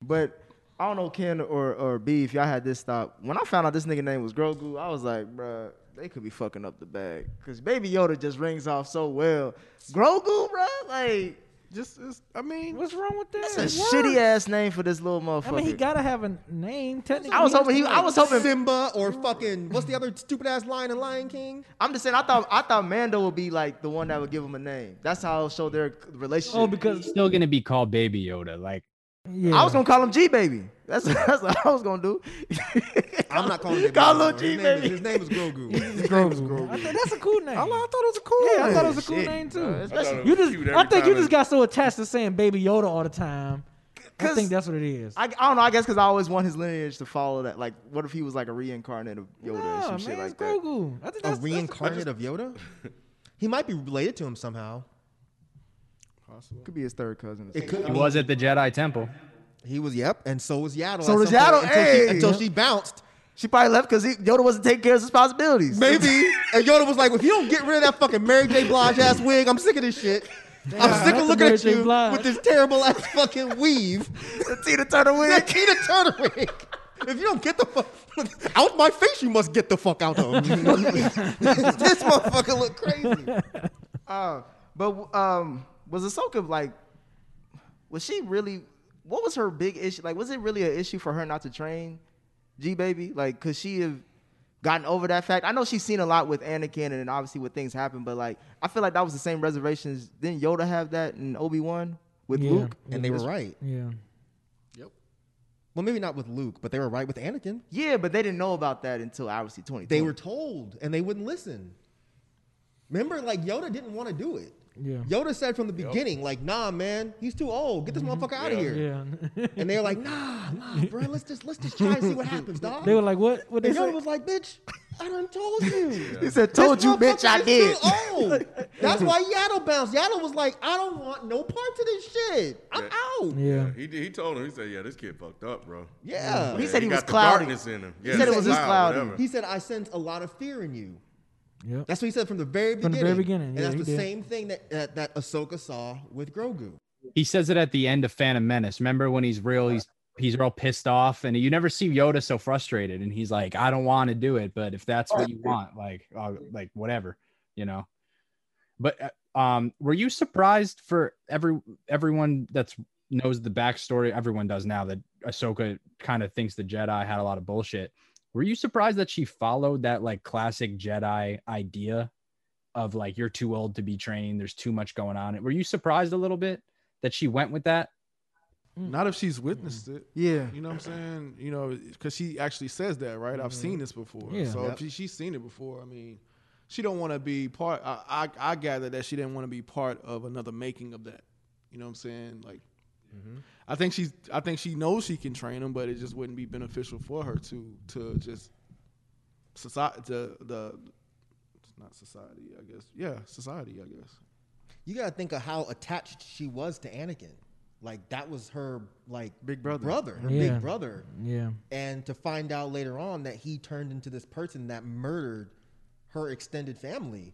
But I don't know, Ken or or B, if y'all had this thought. When I found out this nigga name was Grogu, I was like, bruh, they could be fucking up the bag. Cause Baby Yoda just rings off so well. Grogu, bruh, like Just, it's, I mean, What's wrong with that? that's a It shitty ass name for this little motherfucker. I mean, he gotta have a name. Technically, I was hoping he. I was hoping. Simba or fucking what's the other stupid ass lion in Lion King? I'm just saying. I thought. I thought Mando would be like the one that would give him a name. That's how I'll show their relationship. Oh, because still going to be called Baby Yoda. Like, yeah, I was gonna call him G baby. That's that's what I was gonna do. I'm not calling him. Call Baby him Yoda. G His name is- baby. His name is Grogu. Grogu. I think that's a cool name. I, I thought it was a cool name. yeah, I thought it was a cool Shit, name too. bro. I Especially- You just, I think you just got so attached to saying Baby Yoda all the time. I think that's what it is. I, I don't know. I guess because I always want his lineage to follow that. Like, what if he was like a reincarnate of Yoda Nah, and some man, shit it's like that? Grogu. I think A that's, that's reincarnate of Yoda? He might be related to him somehow. Could be his third cousin. It something. could. he was at the Jedi Temple. He was. Yep. And so was Yaddle. So at was some point Yaddle, Until, hey! she, until she bounced. She probably left because Yoda wasn't taking care of his responsibilities. Maybe. and Yoda was like, if you don't get rid of that fucking Mary J. Blige ass wig, I'm sick of this shit. I'm sick of looking at you Blige. with this terrible ass fucking weave. the Tina Turner That wig. Tina Turner wig. If you don't get the fuck out my face, you must get the fuck out of. Me. This motherfucker look crazy. Uh, but um, was Ahsoka like? Was she really? What was her big issue? Like, was it really an issue for her not to train G baby? Like, could she have gotten over that fact? I know she's seen a lot with Anakin, and obviously what things happen. But like, I feel like that was the same reservations. Didn't Yoda have that in Obi Wan with Yeah. Luke? And they were right. yeah. Yep. Well, maybe not with Luke, but they were right with Anakin. Yeah, but they didn't know about that until obviously twenty. They were told, and they wouldn't listen. Remember, like Yoda didn't want to do it. Yeah. Yoda said from the beginning, like, "Nah, man, he's too old. Get this mm-hmm. motherfucker out of here." Yeah. And they were like, "Nah, nah, bro, let's just let's just try and see what happens, dog." they were like, what? What they and say? Yoda was like, "Bitch, I done told you." He said, "Told you, bitch, I did." Too old. That's why Yaddle bounced. Yaddle was like, "I don't want no parts of this shit. I'm out." yeah. He did- he told him he said, "Yeah, this kid fucked up, bro." Yeah. He said he got was the cloudy. darkness in him. He said it was just cloud, cloudy. He said, "I sense a lot of fear in you." Yep. That's what he said from the very beginning. From beginning. the very beginning, and yeah, that's the did. same thing that, that that Ahsoka saw with Grogu. He says it at the end of Phantom Menace. Remember when he's real, he's he's real pissed off, and you never see Yoda so frustrated, and he's like, "I don't want to do it, but if that's what you want, like, uh, like whatever, you know." But uh, um, were you surprised for every everyone that's knows the backstory? Everyone does now that Ahsoka kind of thinks the Jedi had a lot of bullshit. Were you surprised that she followed that like classic Jedi idea of like you're too old to be trained? There's too much going on. Were you surprised a little bit that she went with that? Mm. Not if she's witnessed mm. it. Yeah. You know what I'm saying? You know, because she actually says that, right? I've mm-hmm. seen this before. Yeah. So Yep. if she, she's seen it before, I mean, she don't want to be part. I, I I gather that she didn't want to be part of another making of that. You know what I'm saying? Like, mm-hmm. I think she's. I think she knows she can train him, but it just wouldn't be beneficial for her to to just society to the. Not society, I guess. Yeah, society, I guess. You gotta think of how attached she was to Anakin. Like that was her like Big brother. brother, her Yeah. big brother. Yeah. And to find out later on that he turned into this person that murdered her extended family,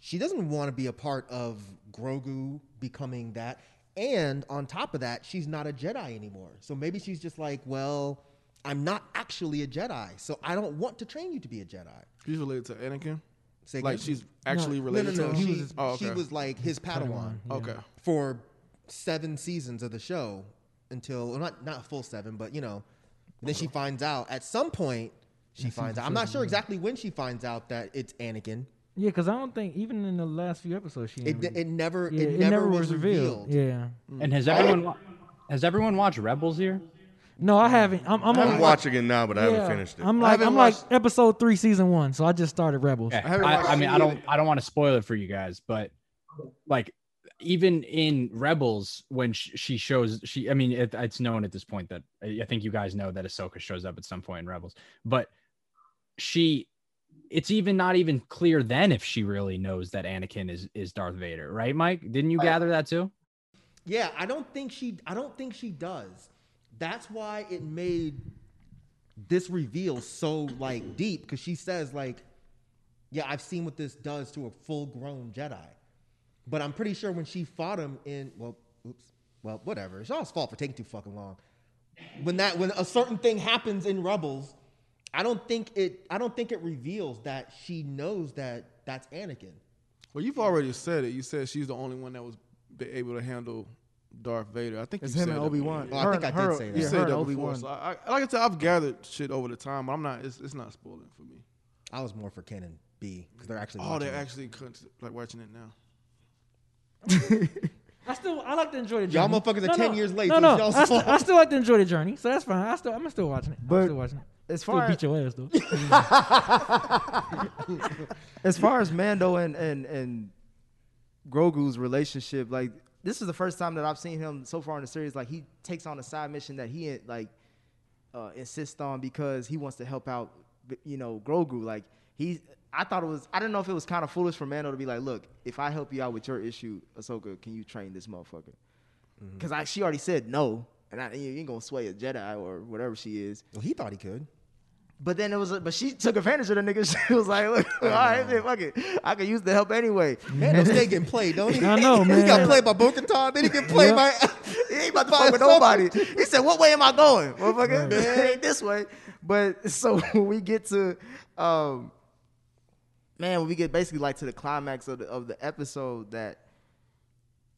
she doesn't want to be a part of Grogu becoming that. And on top of that, she's not a Jedi anymore. So maybe she's just like, well, I'm not actually a Jedi, so I don't want to train you to be a Jedi. She's related to Anakin. Say Like she's actually No, related no, no. to She, him. was, oh, she was like his Padawan. yeah. okay. for seven seasons of the show until well, not not full seven, but you know, then she finds out at some point. She finds out. I'm not sure exactly when she finds out that it's Anakin. Yeah, because I don't think even in the last few episodes she. It, ain't really- it never yeah, it, never, was revealed. Yeah. And has everyone wa- has everyone watched Rebels here? No, I haven't. I'm, I'm I'm on watching it now, but I haven't finished it. I'm like haven't I'm watched- like episode three, season one. So I just started Rebels. Yeah, haven't I, watched I mean, it I don't, either. I don't want to spoil it for you guys, but like, even in Rebels, when sh- she shows, she, I mean, it, it's known at this point that I I think you guys know that Ahsoka shows up at some point in Rebels, but she, it's even not even clear then if she really knows that Anakin is is Darth Vader, right, Mike? Didn't you gather that too? Yeah, I don't think she. I don't think she does. That's why it made this reveal so like deep because she says like, "Yeah, I've seen what this does to a full-grown Jedi," but I'm pretty sure when she fought him in well, oops, well, whatever. It's y'all's fault for taking too fucking long. When that when a certain thing happens in Rebels, I don't think it. I don't think it reveals that she knows that that's Anakin. Well, you've already said it. You said she's the only one that was able to handle Darth Vader. I think It's you him said and Obi Wan. Oh, I think I did say that. You Yeah, said her that before. Obi-Wan. So I, I, like I said, I've gathered shit over the time, but I'm not. It's, it's not spoiling for me. I was more for Ken and B because they're actually. Oh, they're it. actually like watching it now. I still I like to enjoy the journey. Y'all journey. motherfuckers are 10 years late, No, no, y'all's I, still. I still like to enjoy the journey, so that's fine. I still I'm still watching it. I'm But still watching it. As Still far beat your ass though. as far as Mando and and and Grogu's relationship, like this is the first time that I've seen him so far in the series. Like he takes on a side mission that he like uh, insists on because he wants to help out, you know, Grogu. Like he, I thought it was. I didn't know if it was kind of foolish for Mando to be like, look, if I help you out with your issue, Ahsoka, can you train this motherfucker? Because I she already said no, and I, you ain't gonna sway a Jedi or whatever she is. Well, he thought he could. But then it was, but she took advantage of the nigga. She was like, "Look, all right, man, fuck it. I can use the help anyway." Man, no stay getting played, don't he? I know, man. He got played by Bo-Katan, then he get played by. he ain't about to by fuck with nobody. He said, "What way am I going, motherfucker? It ain't this way." But so when we get to, um, man, when we get basically like to the climax of the of the episode that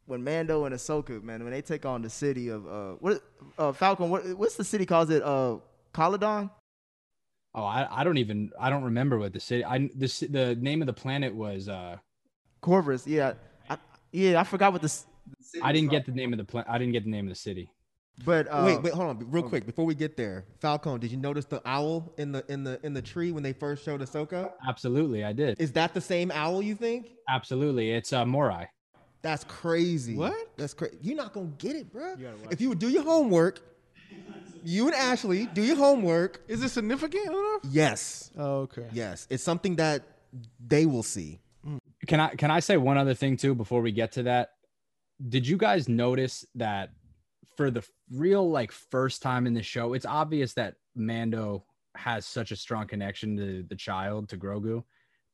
when Mando and Ahsoka, man, when they take on the city of uh, what uh, Falcon, what what's the city calls it? Uh, Calodan. Oh, I, I don't even I don't remember what the city. I the the name of the planet was. uh Corvus, yeah, I, yeah, I forgot what this. I didn't get the name of the planet. I didn't get the name of the city. But uh, wait, wait, hold on, real quick before we get there. Falcon, did you notice the owl in the in the in the tree when they first showed Ahsoka? Absolutely, I did. Is that the same owl you think? Absolutely, it's uh, Morai. That's crazy. What? That's crazy. You're not gonna get it, bro. If you would do your homework, you and Ashley do your homework. Is it significant enough? Yes, Oh, okay. yes, it's something that they will see. Can I can I say one other thing too before we get to that? Did you guys notice that for the real like first time in the show, it's obvious that Mando has such a strong connection to the child to Grogu,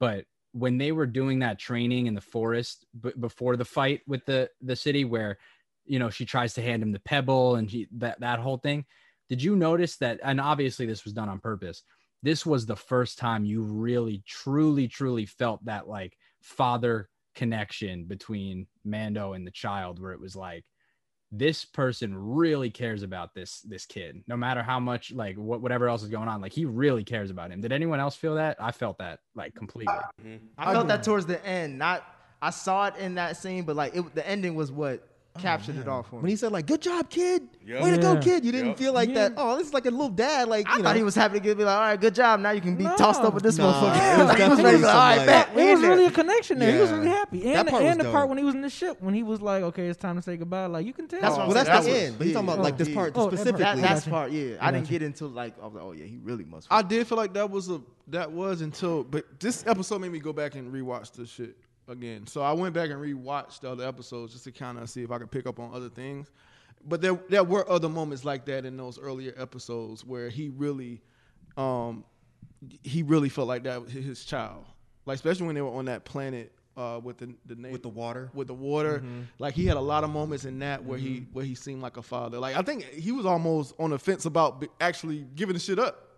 but when they were doing that training in the forest b- before the fight with the the city where you know she tries to hand him the pebble and he, that that whole thing did you notice that and obviously this was done on purpose this was the first time you really truly truly felt that like father connection between mando and the child where it was like this person really cares about this this kid no matter how much like what, whatever else is going on like he really cares about him. Did anyone else feel that? I felt that like completely. Mm-hmm. I felt that mm-hmm. towards the end. Not I saw it in that scene, but like it, the ending was what Oh, captured it all for when me. he said like "Good job, kid," Yep. way to go, kid. You didn't Yep. feel like that. Oh, this is like a little dad. Like I you thought know. he was happy to be like, all right, good job. Now you can be No. tossed up with this Nah, motherfucker. it was Like, he was ready like, all right, like- bet. we It was really a connection there. He was really happy. And, part and the dope. part when he was in the ship, when he was like, okay, it's time to say goodbye. Like you can tell. That's what I'm well, that's the end. But he's talking about like this Oh, part oh, that part. specifically. That, that's part, yeah. I didn't get into like, like, oh yeah, he really must. I did feel like that was a that was until, but this episode made me go back and rewatch this shit again. So I went back and rewatched the other episodes just to kind of see if I could pick up on other things. But there there were other moments like that in those earlier episodes where he really, um, he really felt like that was his child. Like especially when they were on that planet uh, with the the na- With the water. with the water. Like he had a lot of moments in that where he where he seemed like a father. Like I think he was almost on the fence about actually giving the shit up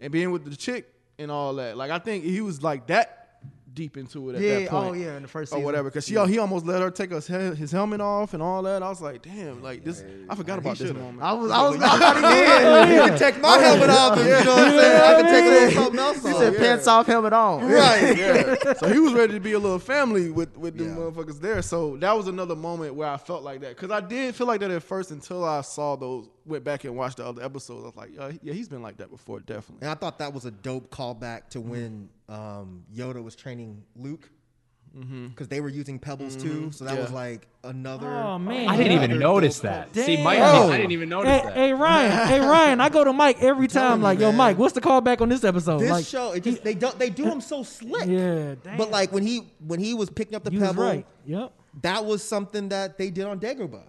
and being with the chick and all that. Like I think he was like that deep into it at Yeah, that point. oh, yeah, in the first or whatever. Because Yeah. she he almost let her take his, his helmet off and all that. I was like, damn, like this. I forgot about this moment. I was, I was, I thought he did. You can take my helmet off. and, You know what I'm saying? I can take a little something else He said Yeah. pants off, helmet on. Right. yeah. So he was ready to be a little family with with the Yeah. motherfuckers there. So that was another moment where I felt like that because I did feel like that at first until I saw those went back and watched the other episodes. I was like, yeah, yeah he's been like that before, definitely. And I thought that was a dope callback to when um, Yoda was training Luke. Mm-hmm. Because they were using pebbles too, mm-hmm. so that Yeah. was like another. Oh man, I didn't even notice that. Damn. See, Mike, Bro. I didn't even notice Hey, that. hey Ryan, hey Ryan, I go to Mike every time. telling you, Like, yo, man. Mike, what's the callback on this episode? This like, show, it just they do they do him so slick. yeah, damn. But like when he when he was picking up the you pebble, right. Yep. that was something that they did on Dagobah.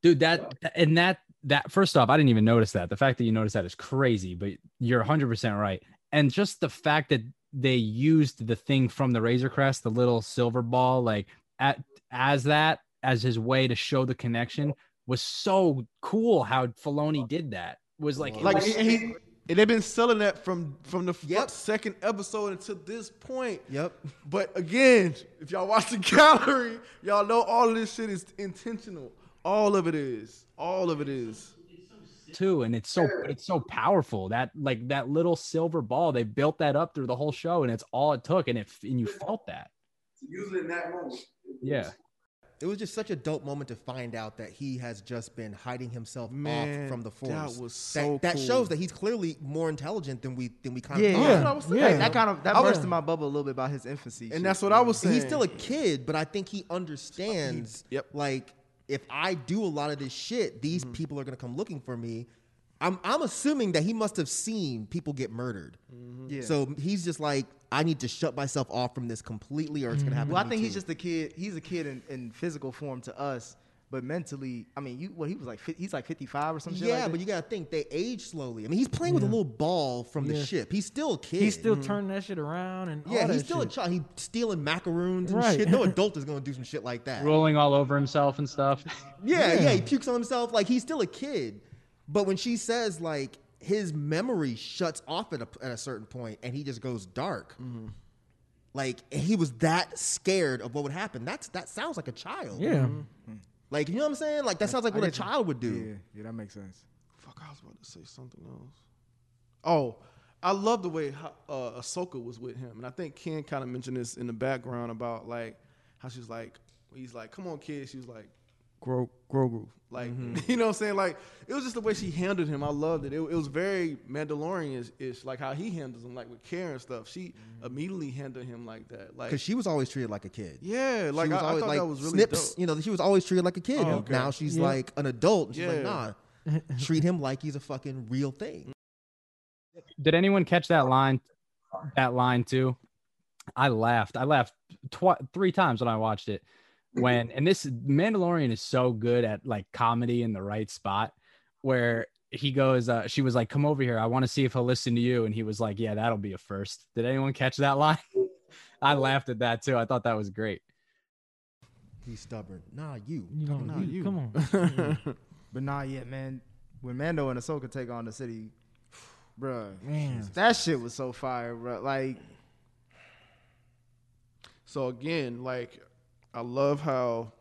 dude that and that that first off i didn't even notice that the fact that you noticed that is crazy but you're 100% right and just the fact that they used the thing from the razor crest the little silver ball like at as that as his way to show the connection was so cool how Filoni did that was like Like was- and he, and they've been selling that from from the Yep. second episode until this point. Yep. But again, if y'all watch the gallery, y'all know all of this shit is intentional. All of it is. All of it is. too and it's so it's so powerful that like that little silver ball they built that up through the whole show and it's all it took and it and you felt that Usually in that moment. yeah It was just such a dope moment to find out that he has just been hiding himself Man, off from the force. that was so that, cool. shows that he's clearly more intelligent than we than we kind Yeah, of yeah. thought. That's what I was saying. Hey, that kind of that I burst was- in my bubble a little bit about his infancy. And shit, that's what I was saying. He's still a kid, but I think he understands. Yep. Like if I do a lot of this shit, these Mm-hmm. people are gonna come looking for me. I'm I'm assuming that he must have seen people get murdered. Mm-hmm. Yeah. So he's just like, I need to shut myself off from this completely, or it's gonna happen. Well, I to me think he's too. just a kid. He's a kid in, in physical form to us, but mentally, I mean, you well, he was like he's like fifty five or some shit. Yeah, like that. but you gotta think they age slowly. I mean, he's playing with a little ball from the ship. He's still a kid. He's still turning that shit around and Yeah, all he's that still shit. a child. He's stealing macaroons and Right. shit. No adult is gonna do some shit like that. rolling all over himself and stuff Yeah, yeah, he pukes on himself. Like he's still a kid. But when she says like his memory shuts off at a, at a certain point and he just goes dark. Mm-hmm. Like he was that scared of what would happen. That's that sounds like a child. Yeah. Like you know what I'm saying? Like that sounds like I what a get you. child would do. Yeah, yeah, that makes sense. Fuck, I was about to say something else. Oh, I love the way how, uh, Ahsoka was with him, and I think Ken kind of mentioned this in the background about like how she's like, he's like, "Come on, kid." She was like, "Grow, Grogu." Like, mm-hmm. you know what I'm saying? Like, it was just the way she handled him. I loved it. It, it was very Mandalorian-ish, like how he handles him, like with care and stuff. She mm-hmm. immediately handled him like that. Like, Because she was always treated like a kid. yeah, like she I, was I always thought like that was really snips. dope. You know, she was always treated like a kid. Oh, okay. Now she's Yeah. like an adult. And she's like, Yeah. nah, treat him like he's a fucking real thing. did anyone catch that line that line too i laughed i laughed twi- three times when i watched it when and this mandalorian is so good at like comedy in the right spot where he goes uh, she was like come over here i want to see if he'll listen to you and he was like yeah that'll be a first did anyone catch that line i laughed at that too i thought that was great He's stubborn. Nah, you. You know, Nah, you- you. come on. But nah, yeah, man. When Mando and Ahsoka take on the city, bruh, Man. that shit was so fire, bruh. Like, So again, like I love how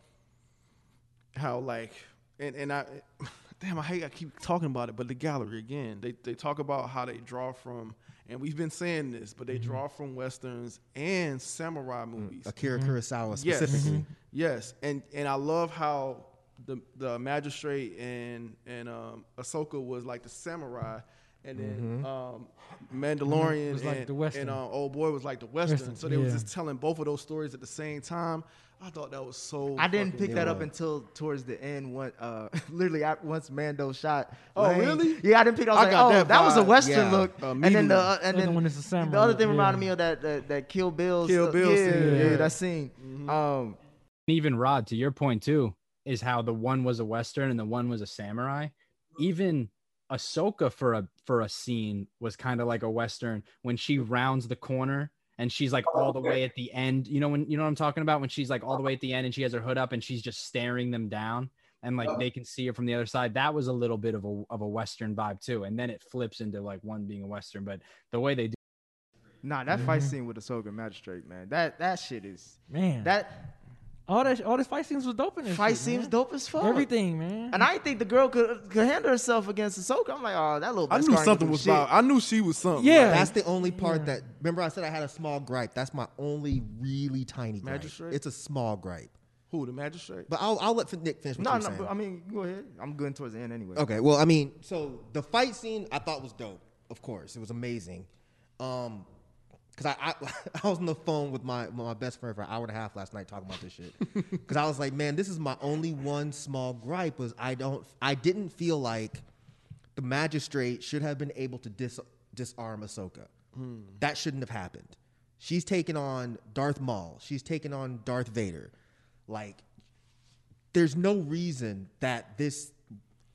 how like and and I damn I hate I keep talking about it, but the gallery again, they they talk about how they draw from and we've been saying this, but they draw from westerns and samurai movies. Akira Kurosawa Yes. specifically. Yes. And and I love how the the magistrate and and um, Ahsoka was like the samurai, and then Mm-hmm. um, Mandalorian Was like and, the Western. and uh, old boy was like the Western. Western, So they was yeah. just telling both of those stories at the same time. I thought that was so. I didn't pick that up until towards the end. When uh, literally at- once Mando shot. Oh, Lane. really? Yeah, I didn't pick. I was I like, got oh, that that, was a western Yeah. look. Uh, and then the uh, and Other then one is the samurai the other thing yeah. reminded me of that that, that Kill Bill. Kill. Bill yeah, scene, yeah, yeah. Mm-hmm. that scene. Um, even Rod, to your point too, is how the one was a western and the one was a samurai. Even Ahsoka for a for a scene was kind of like a western when she rounds the corner and she's like oh, all the way at the end. You know when you know what I'm talking about when she's like all the way at the end and she has her hood up and she's just staring them down and like uh-huh. they can see her from the other side. That was a little bit of a of a western vibe too. And then it flips into like one being a western, but the way they do nah, that fight mm-hmm. scene with Ahsoka Magistrate, man. That that shit is Man, that all that all this fight scenes was dope in this. fight shit, seems man. dope as fuck. Everything, man. And I didn't think the girl could could handle herself against Ahsoka. I'm like, oh, that little. I knew something was about. I knew she was something. Yeah. That's the only part that. Remember, I said I had a small gripe. That's my only really tiny gripe. Magistrate? It's a small gripe. Who the magistrate? But I'll, I'll let Nick finish. What No, no. But, I mean, go ahead. I'm going towards the end anyway. Okay, well, I mean, so the fight scene I thought was dope. Of course, it was amazing. Um, cause I, I I was on the phone with my my best friend for an hour and a half last night talking about this shit. Cause I was like, man, this is my only one small gripe was I don't I didn't feel like the magistrate should have been able to dis, disarm Ahsoka. Hmm. That shouldn't have happened. She's taken on Darth Maul. She's taken on Darth Vader. Like there's no reason that this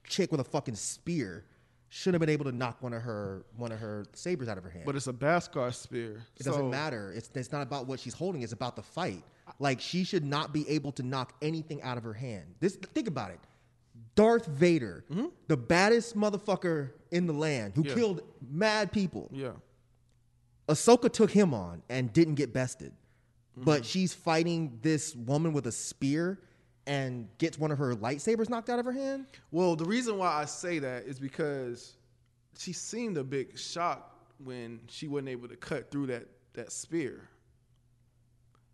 chick with a fucking spear should have been able to knock one of her one of her sabers out of her hand. But it's a Beskar spear. it doesn't matter. It's it's not about what she's holding. It's about the fight. Like she should not be able to knock anything out of her hand. This think about it. Darth Vader, the baddest motherfucker in the land, who Yeah. killed mad people. Yeah. Ahsoka took him on and didn't get bested. Mm-hmm. But she's fighting this woman with a spear and gets one of her lightsabers knocked out of her hand. Well, the reason why I say that is because she seemed a bit shocked when she wasn't able to cut through that that spear.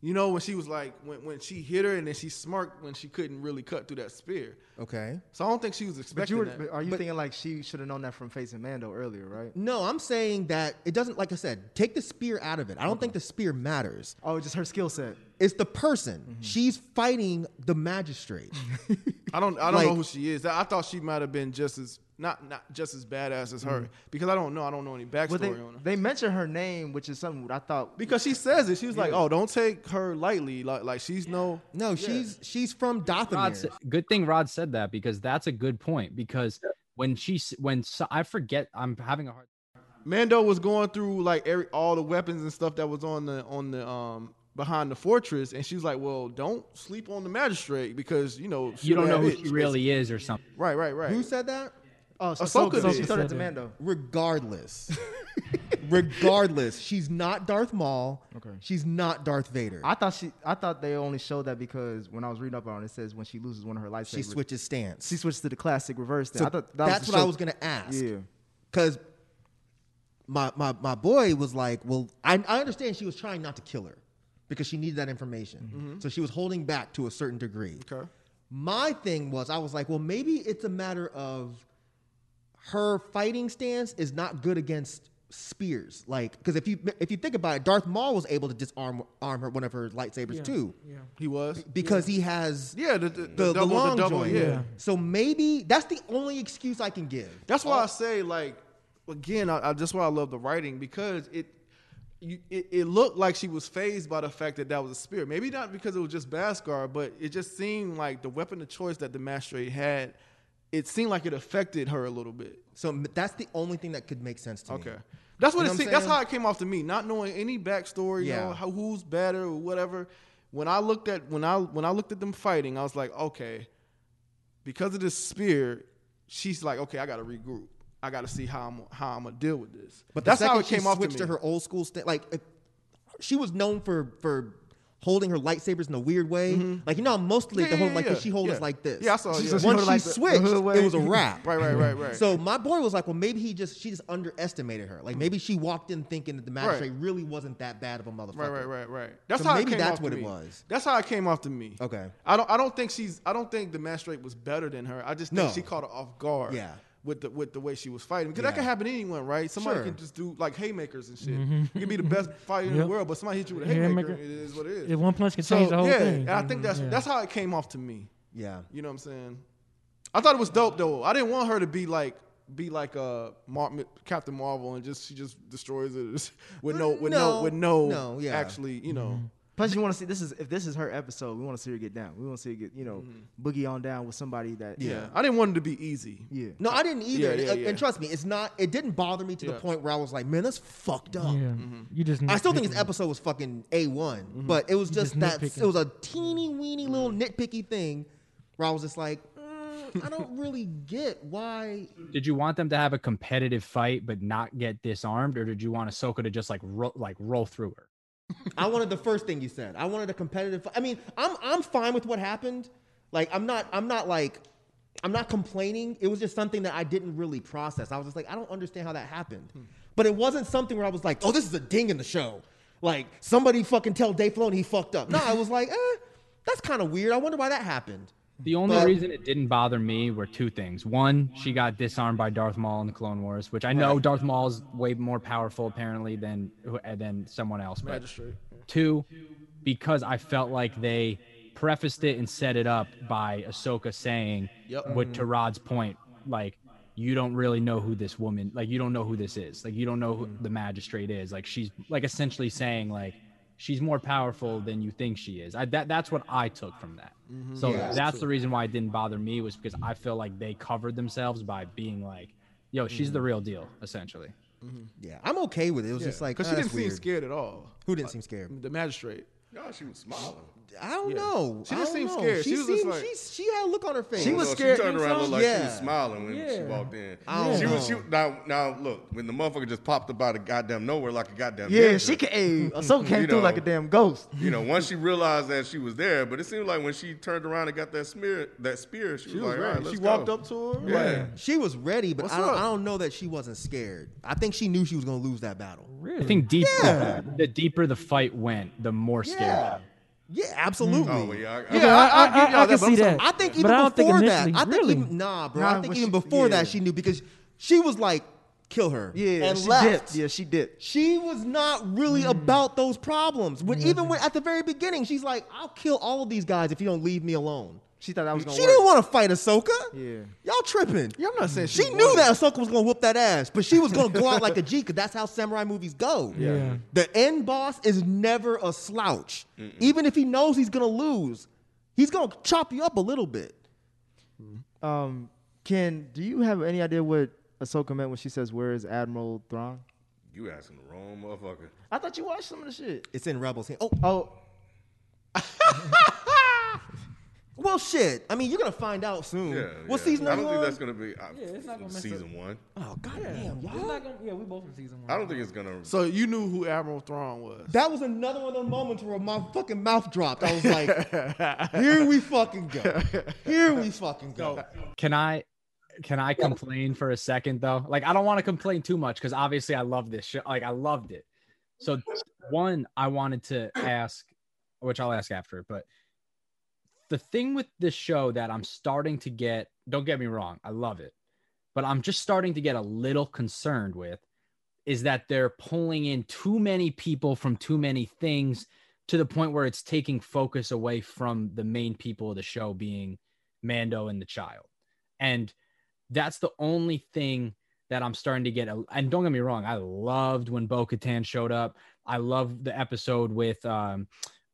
You know, when she was like, when, when she hit her and then she smirked when she couldn't really cut through that spear. Okay. So I don't think she was But expecting you were, that. but are you But- thinking like she should have known that from facing Mando earlier, right? No, I'm saying that it doesn't, like I said, take the spear out of it. I don't think the spear matters. Oh, it's just her skill set. It's the person. Mm-hmm. She's fighting the magistrate. I don't I don't know who she is. I thought she might have been just as not not just as badass as her because I don't know. I don't know any backstory But they, on her. they mentioned her name, which is something I thought. Because she says it, she was like, "Oh, don't take her lightly. Like, like she's no." No, she's she's from Rod Dathomir. said, good thing Rod said that because that's a good point. Because when she when so, I forget, I'm having a hard. Mando was going through like every all the weapons and stuff that was on the on the um behind the fortress, and she's like, "Well, don't sleep on the magistrate because you know You don't know who have she really is or something. Right, right, right. Who said that? Oh, Ahsoka Ahsoka. did. She told it Ahsoka. Mando. Regardless. Regardless, she's not Darth Maul. Okay. She's not Darth Vader. I thought she. I thought they only showed that because when I was reading up on it, it says when she loses one of her lightsabers, she switches stance. She switches to the classic reverse. Thing. So I thought that that's was what to I was gonna ask. Yeah. Because my, my my boy was like, well, I, I understand she was trying not to kill her because she needed that information. Mm-hmm. Mm-hmm. So she was holding back to a certain degree. Okay. My thing was, I was like, well, maybe it's a matter of her fighting stance is not good against spears. Like, because if you if you think about it, Darth Maul was able to disarm arm her one of her lightsabers too, Yeah. He was. because he has Yeah, the the, the, the, the double, long the double, joint. yeah. So maybe that's the only excuse I can give. That's why I say like again, I, I just why I love the writing because it. You, it, it looked like she was phased by the fact that that was a spear. Maybe not because it was just Beskar, but it just seemed like the weapon of choice that the magistrate had. It seemed like it affected her a little bit. So that's the only thing that could make sense to me. Okay, that's what You know it what that's how it came off to me. Not knowing any backstory, you Yeah. know, how, who's better or whatever. When I looked at when I when I looked at them fighting, I was like, okay, because of this spear, she's like, okay, I got to regroup. I got to see how I'm how I'm gonna deal with this. But that's how it came off to me. to her old school st- like if, she was known for for holding her lightsabers in a weird way. Mm-hmm. Like you know, mostly Yeah, the whole yeah, like yeah. she holds Yeah. it like this. Yeah, I saw yeah. She Once she like the- the switched, it was a wrap. Right, right, right, right. So my boy was like, well, maybe he just she just underestimated her. Like maybe she walked in thinking that the magistrate really wasn't that bad of a motherfucker. Right, right, right, right. That's So how maybe it came that's off what to it was. That's how it came off to me. Okay. I don't. I don't think she's. I don't think the magistrate was better than her. I just think No. she caught her off guard. Yeah. With the with the way she was fighting, because that Yeah. can happen to anyone, right? Somebody Sure. can just do like haymakers and shit. Mhm. You can be the best fighter in the world, but somebody hit you with a Haymaker. it is what it is. If one punch can change the whole yeah, thing. and I think that's yeah. that's how it came off to me. Yeah. You know what I'm saying? I thought it was dope though. I didn't want her to be like be like uh Mar- Captain Marvel and just she just destroys it with no with no, No, with no, no, yeah. actually you know. Plus, you want to see this is if this is her episode, we want to see her get down. We want to see her get you know mm-hmm. boogie on down with somebody that Yeah. I didn't want it to be easy. Yeah. No, I didn't either. Yeah, yeah, And- yeah. And trust me, it's not. It didn't bother me to the point where I was like, man, that's fucked up. Yeah. Mm-hmm. You just I still think nitpicking. this episode was fucking a one, mm-hmm. but it was just, just that nitpicking. it was a teeny weeny little nitpicky thing where I was just like, mm, I don't really get why. Did you want them to have a competitive fight but not get disarmed, or did you want Ahsoka to just like ro- like roll through her? I wanted the first thing you said. I wanted a competitive. I mean, I'm I'm fine with what happened. Like I'm not I'm not like I'm not complaining. It was just something that I didn't really process. I was just like, I don't understand how that happened. But it wasn't something where I was like, oh, this is a ding in the show. Like somebody fucking tell Dave Filoni he fucked up. No, I was like, eh, that's kind of weird. I wonder why that happened. The only But- reason it didn't bother me were two things. One, she got disarmed by Darth Maul in the Clone Wars, which I know Darth Maul is way more powerful apparently than than someone else. But Magistrate. two, because I felt like they prefaced it and set it up by Ahsoka saying, Yep. with mm-hmm. to Rod's point, like you don't really know who this woman, like you don't know who this is, like you don't know who mm. the magistrate is. Like she's like essentially saying like she's more powerful than you think she is. I, that that's what I took from that. Mm-hmm. So Yeah. that's the reason why it didn't bother me was because I feel like they covered themselves by being like, "Yo, she's the mm-hmm. real deal," essentially. Mm-hmm. Yeah, I'm okay with it. It was just like because ah, she didn't seem scared at all. Who didn't uh, seem scared? The magistrate. No, she was smiling. I don't Yeah. know. She I just don't seemed know. scared. She, She was seemed, like- she, she had a look on her face. She was No, scared. She turned around, looked like she was smiling when she walked in. I don't she was. She, know. now, now look, when the motherfucker just popped up out of goddamn nowhere like a goddamn Yeah, ninja, she can. Hey, Ahsoka came You through know. like a damn ghost. You know, once she realized that she was there, but it seemed like when she turned around and got that spear, that spear, she, She was was like, all ready. right, let's she go. walked up to her. Yeah. like, She was ready, but I don't. I don't know that she wasn't scared. I think she knew she was going to lose that battle. Really? I think deep, the deeper the fight went, the more scared. Yeah. Yeah, absolutely. Oh, well, yeah. I, Okay, I, I, I, I can but see that. I think even I don't think before that, I think really. even, nah, bro. Nah, I when think she- even before yeah. that, she knew because she was like, kill her. Yeah, and she left. dipped. Yeah, she dipped. She was not really mm. about those problems. When even when at the very beginning, she's like, "I'll kill all of these guys if you don't leave me alone." She thought that was gonna She work. didn't want to fight Ahsoka. Yeah. Y'all tripping. Yeah, I'm not saying She she knew wanted- that Ahsoka was gonna whoop that ass, but she was gonna go out like a G because that's how samurai movies go. Yeah. The end boss is never a slouch. Even if he knows he's gonna lose, he's gonna chop you up a little bit. Um, Ken, do you have any idea what Ahsoka meant when she says, "Where is Admiral Thrawn"? you asking the wrong motherfucker. I thought you watched some of the shit. It's in Rebels. Oh, Oh, well, shit. I mean, you're gonna find out soon. Yeah. what yeah. season I don't you think on? that's gonna be uh, Yeah, it's not gonna mess season one. Oh goddamn, Yeah. It's y'all. not gonna, yeah, we both in season one. I don't think it's gonna. So you knew who Admiral Thrawn was. That was another one of those moments where my fucking mouth dropped. I was like, here we fucking go. Here we fucking go. Can I can I complain for a second though? Like I don't want to complain too much because obviously I love this show. Like I loved it. So one, I wanted to ask, which I'll ask after, but the thing with this show that I'm starting to get, don't get me wrong, I love it, but I'm just starting to get a little concerned with is that they're pulling in too many people from too many things to the point where it's taking focus away from the main people of the show being Mando and the child. And that's the only thing that I'm starting to get. And don't get me wrong, I loved when Bo Katan showed up. I love the episode with um,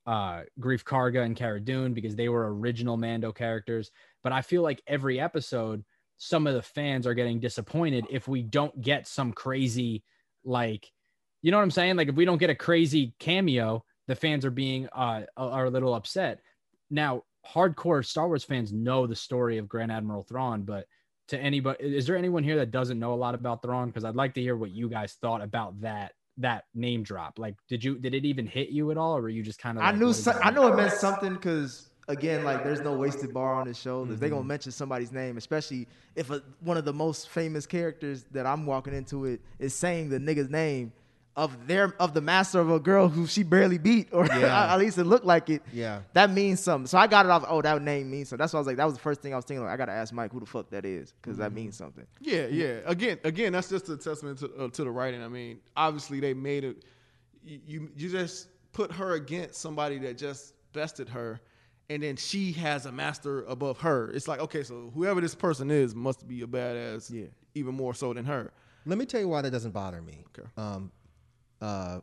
uh, Greef Karga and Cara Dune because they were original Mando characters. But I feel like every episode, some of the fans are getting disappointed if we don't get some crazy, like, you know what I'm saying? Like, if we don't get a crazy cameo, the fans are being uh, are a little upset. Now, hardcore Star Wars fans know the story of Grand Admiral Thrawn, but to anybody, is there anyone here that doesn't know a lot about Thrawn? Because I'd like to hear what you guys thought about that that name drop? Like, did you did it even hit you at all, or were you just kind of? I knew so. I know it meant something because again, like there's no wasted bar on this show. If Mm-hmm. gonna mention somebody's name, especially if a, one of the most famous characters that I'm walking into it is saying the nigga's name of their of the master of a girl who she barely beat, or Yeah. at least it looked like it. Yeah. that means something. So I got it off. Oh, that name means so. That's why I was like, that was the first thing I was thinking. Like, I gotta ask Mike who the fuck that is because Mm-hmm. that means something. Yeah, yeah. Again, again, that's just a testament to, uh, to the writing. I mean, obviously they made it. You, you you just put her against somebody that just bested her, and then she has a master above her. It's like okay, so whoever this person is must be a badass. Yeah. even more so than her. Let me tell you why that doesn't bother me. Okay. Um, uh,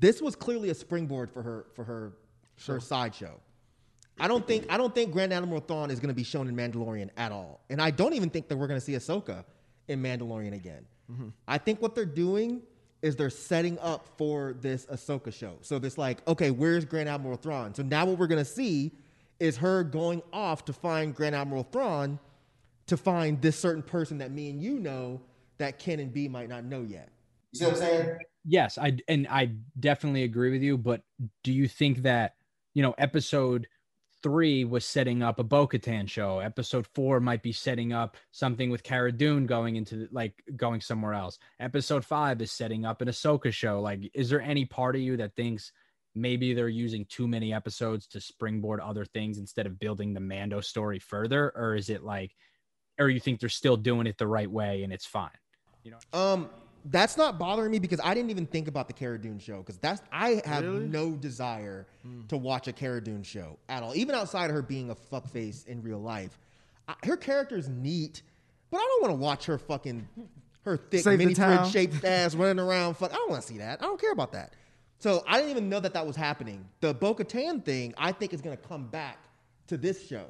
this was clearly a springboard for her for her her sideshow. I don't think I don't think Grand Admiral Thrawn is going to be shown in Mandalorian at all, and I don't even think that we're going to see Ahsoka in Mandalorian again. I think what they're doing is they're setting up for this Ahsoka show. So this like, okay, where's Grand Admiral Thrawn? So now what we're going to see is her going off to find Grand Admiral Thrawn to find this certain person that me and you know that Ken and B might not know yet. You see what I'm saying? Yes, I and I definitely agree with you. But do you think that you know episode three was setting up a Bo-Katan show? Episode four might be setting up something with Cara Dune going into like going somewhere else. Episode five is setting up an Ahsoka show. Like, is there any part of you that thinks maybe they're using too many episodes to springboard other things instead of building the Mando story further, or is it like, or you think they're still doing it the right way and it's fine? You know. Um, that's not bothering me because I didn't even think about the Cara Dune show because that's I have no desire hmm. to watch a Cara Dune show at all, even outside of her being a fuckface in real life. I, her character's neat, but I don't want to watch her fucking her thick Save mini fridge shaped ass running around. Fuck, I don't want to see that. I don't care about that. So I didn't even know that that was happening. The Bo-Katan thing, I think is going to come back to this show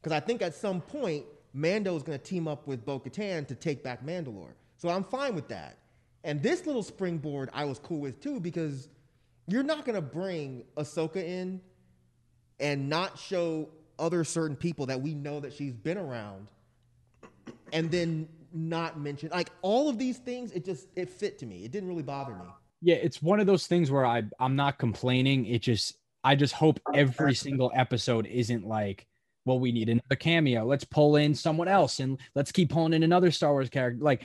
because I think at some point Mando is going to team up with Bo-Katan to take back Mandalore. So I'm fine with that. And this little springboard I was cool with too because you're not going to bring Ahsoka in and not show other certain people that we know that she's been around and then not mention like all of these things it just it fit to me. It didn't really bother me. yeah it's one of those things where i i'm not complaining it just i just hope every single episode isn't like well we need another cameo let's pull in someone else and let's keep pulling in another star wars character like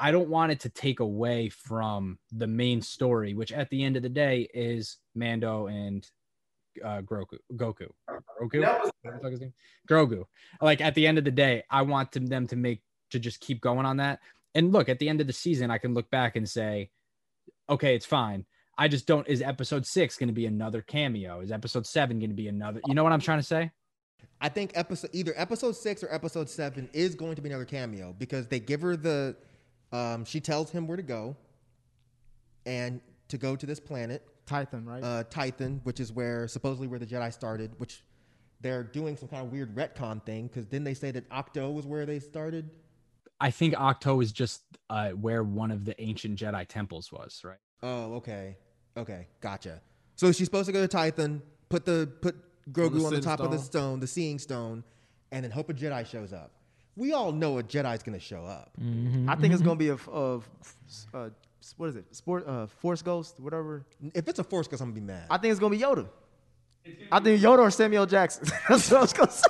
i don't want it to take away from the main story which at the end of the day is mando and uh grogu goku grogu What the fuck is his name? grogu like at the end of the day i want them, them to make to just keep going on that and look at the end of the season i can look back and say okay, it's fine. I just don't. Is episode six going to be another cameo? Is episode seven going to be another? You know what I'm trying to say? I think episode either episode six or episode seven is going to be another cameo because they give her the um, she tells him where to go and to go to this planet Tython, right? uh, Tython, which is where supposedly where the Jedi started, which they're doing some kind of weird retcon thing because then they say that Ahch-To was where they started. I think Ahch-To is just uh, where one of the ancient Jedi temples was, right? Oh, okay, okay, gotcha. So she's supposed to go to Tython, put the put Grogu on the, Seeing top of the Stone. stone, the Seeing Stone, and then hope a Jedi shows up. We all know a Jedi's gonna show up. I think it's gonna be a uh, what is it? Sport, uh, Force Ghost, whatever. If it's a Force, Ghost, I'm gonna be mad. I think it's gonna be Yoda. I think Yoda or Samuel Jackson. That's what I was gonna say.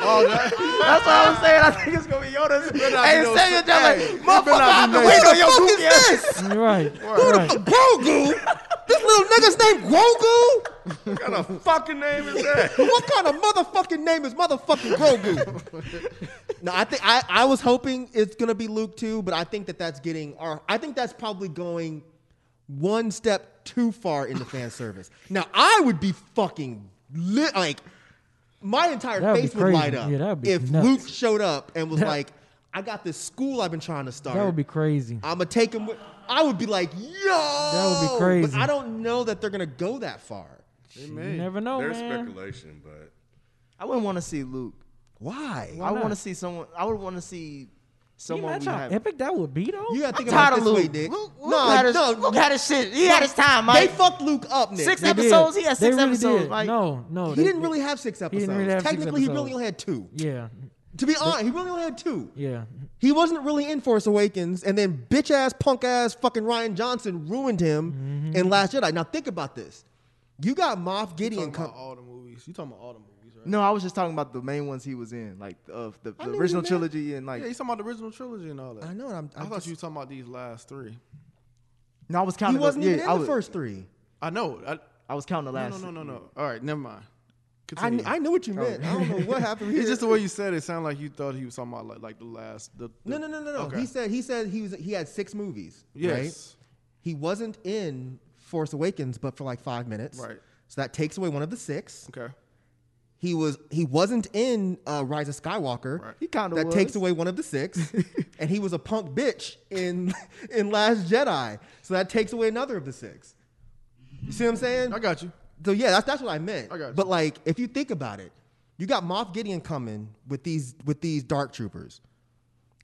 Oh, that, That's what I was saying. I think it's gonna be Yoda. better not Hey, no- Samuel Jackson, it like, motherfucker, I've been waiting on your Who the goofy fuck ass. is this? Right. Who the fuck, Grogu? This little nigga's named Grogu? What kind of fucking name is that? what kind of motherfucking name is motherfucking Grogu? no, I think I, I was hoping it's gonna be Luke too, but I think that that's getting or I think that's probably going one step too far into fan service. Now I would be fucking lit like my entire That would be face would light crazy. up Yeah, that would be if nuts. Luke showed up and was That- like, "I got this school I've been trying to start. That would be crazy. I'm gonna take him." With, I would be like, "Yo!" That would be crazy. But I don't know that they're gonna go that far. They You never know, There's man. speculation, but I wouldn't want to see Luke. Why? I not? want to see someone. I would want to see Can you someone imagine how have. epic that would be, though? You gotta I'm think tired about of this way, Luke. Nick. Luke, Luke no, had his, no, Luke had his shit. He had his time, They fucked Luke up, Nick. Six They did. episodes. He had They six really episodes, did. Mike. No, no. He they- didn't really have six he episodes. didn't really have six Technically, he really only had two. Yeah. To be honest, he really only had two. Yeah. He wasn't really in Force Awakens, and then bitch ass, punk ass, fucking Rian Johnson ruined him Mm-hmm. in Last Jedi. Now think about this: you got Moff You Gideon. talking Come, about all the movies. You talking about all the movies, right? No, I was just talking about the main ones he was in, like of the, the original trilogy and like. yeah, he's talking about the original trilogy and all that. I know. I'm, I, I thought just- you were talking about these last three. No, I was counting. He counting. wasn't the, even yeah, in I the was, first three. I know. I, I was counting the no, last. no, no, no, no. All right, never mind. I, Continue. I knew what you meant. I don't know what happened here. It's just the way you said it. Sounded like you thought he was talking about like, like the last. The, No, the- no, no, no, no. Okay. He said he said he was he had six movies. Right? Yes. He wasn't in Force Awakens, but for like five minutes. Right. So that takes away one of the six. Okay. He was he wasn't in uh, Rise of Skywalker. Right. He kinda That was. takes away one of the six, and he was a punk bitch in in Last Jedi. So that takes away another of the six. You see what I'm saying? I got you. So yeah, that's that's what I meant. I got you. But like, if you think about it, you got Moff Gideon coming with these with these dark troopers.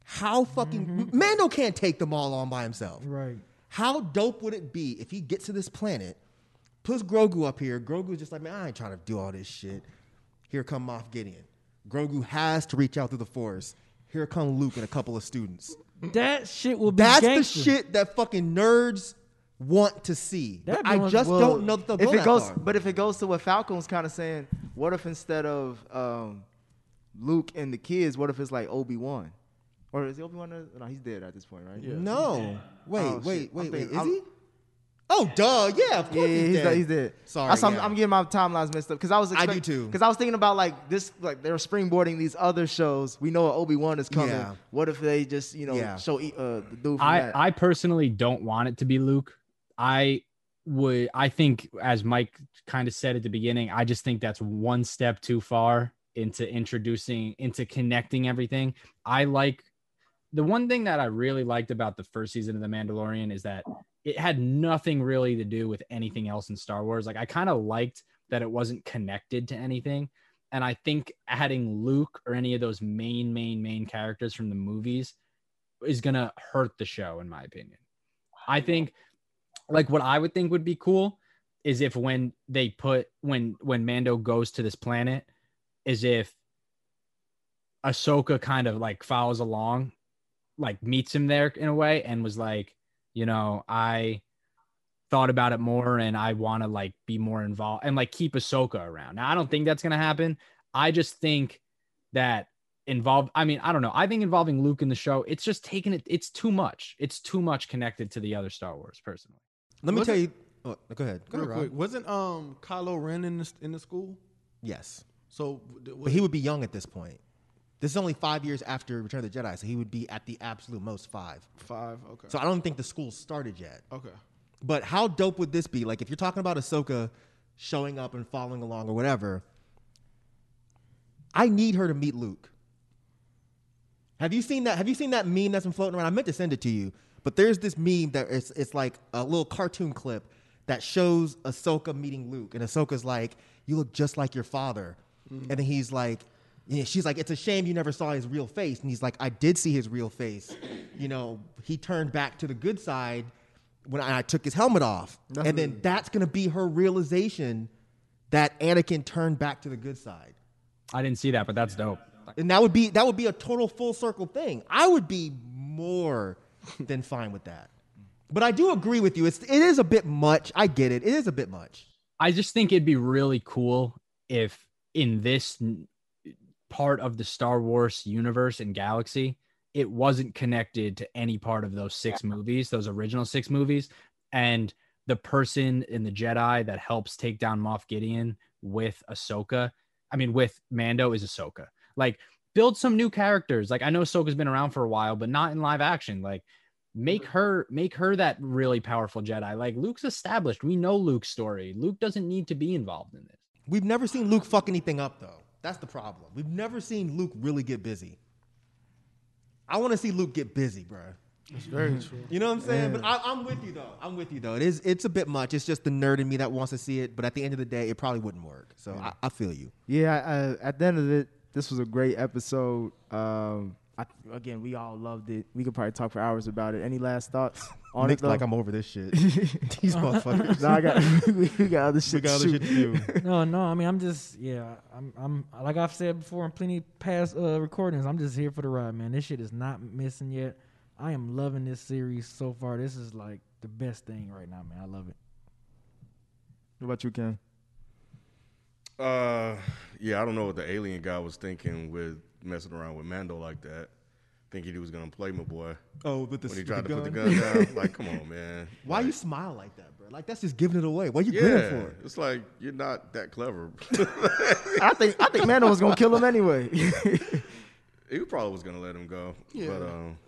How fucking mm-hmm. Mando can't take them all on by himself. Right. How dope would it be if he gets to this planet, puts Grogu up here? Grogu's just like, man, I ain't trying to do all this shit. Here come Moff Gideon. Grogu has to reach out through the Force. Here come Luke and a couple of students. That shit will be That's gangster. the shit that fucking nerds want to see. But I be just Well, don't know that they'll if go it that goes, far. but if it goes to what Falcon's kind of saying, what if instead of um, Luke and the kids, what if it's like Obi Wan, or is Obi Wan? No, he's dead at this point, right? Yeah. No. Wait, Oh, wait, shit. wait, wait. Is I'm- he? Oh, duh. Yeah, of course yeah, he's, he's, dead. dead. he's dead. Sorry. I'm, yeah. I'm getting my timelines messed up because I was. I do too. Because I was thinking about like this, like they're springboarding these other shows. We know Obi Wan is coming. Yeah. What if they just you know Yeah. show uh, the dude from I, that? I personally don't want it to be Luke. I would I think as Mike kind of said at the beginning, I just think that's one step too far into introducing into connecting everything. I like the one thing that I really liked about the first season of The Mandalorian is that it had nothing really to do with anything else in Star Wars. Like I kind of liked that it wasn't connected to anything. And I think adding Luke or any of those main, main, main characters from the movies is gonna hurt the show, in my opinion. I think like what I would think would be cool is if when they put when when Mando goes to this planet, is if Ahsoka kind of like follows along, like meets him there in a way, and was like, you know, I thought about it more and I want to like be more involved and like keep Ahsoka around. Now I don't think that's gonna happen. I just think that involved i mean i don't know i think involving luke in the show it's just taking it it's too much it's too much connected to the other star wars personally Let me tell you. Oh, go ahead. Go Real ahead, quick, wasn't um Kylo Ren in the in the school? Yes. So But he would be young at this point. This is only five years after Return of the Jedi, so he would be at the absolute most five. five. Okay. So I don't think the school started yet. okay. But how dope would this be? Like if you're talking about Ahsoka showing up and following along or whatever, I need her to meet Luke. Have you seen that? Have you seen that meme that's been floating around? I meant to send it to you, but there's this meme that it's it's like a little cartoon clip that shows Ahsoka meeting Luke, and Ahsoka's like, "You look just like your father," mm-hmm. and then he's like. Yeah, she's like, it's a shame you never saw his real face. And he's like, I did see his real face. You know, he turned back to the good side when I, I took his helmet off. and then that's going to be her realization that Anakin turned back to the good side. i didn't see that but that's dope And that would be that would be a total full circle thing. I would be more than fine with that. But I do agree with you. It's it is a bit much. I get it. It is a bit much. I just think it'd be really cool if in this part of the Star Wars universe and galaxy, it wasn't connected to any part of those six movies, those original six movies. And the person in the Jedi that helps take down Moff Gideon with Ahsoka, I mean, with Mando is Ahsoka. Like, build some new characters. Like, I know Ahsoka's been around for a while, but not in live action. Like, make her make her that really powerful Jedi. Like Luke's established. We know Luke's story. Luke doesn't need to be involved in this. We've never seen Luke fuck anything up though. That's the problem. We've never seen Luke really get busy. I want to see Luke get busy, bro. That's very true. You know what I'm saying? But I, I'm with you though. I'm with you though. It is. It's a bit much. It's just the nerd in me that wants to see it. But at the end of the day, it probably wouldn't work. So I, I feel you. Yeah, uh, at the end of it, this was a great episode. Um, I, again, we all loved it. We could probably talk for hours about it. Any last thoughts on Nick's it? Though? like I'm over this shit. These motherfuckers. Nah, I got we, we got other shit. we got to other shit to do. no, no. I mean, I'm just yeah. I'm I'm like I've said before in plenty past uh, recordings. I'm just here for the ride, man. This shit is not missing yet. I am loving this series so far. This is like the best thing right now, man. I love it. What about you, Ken? Uh, yeah, I don't know what the alien guy was thinking with messing around with Mando like that, thinking he was gonna play my boy. Oh, but the when he tried the to put the gun? gun down, like, come on, man. Why like, you smile like that, bro? Like that's just giving it away. What you Yeah, grinning for? it's like you're not that clever. I think I think Mando was gonna kill him anyway. he probably was gonna let him go. Yeah. But um,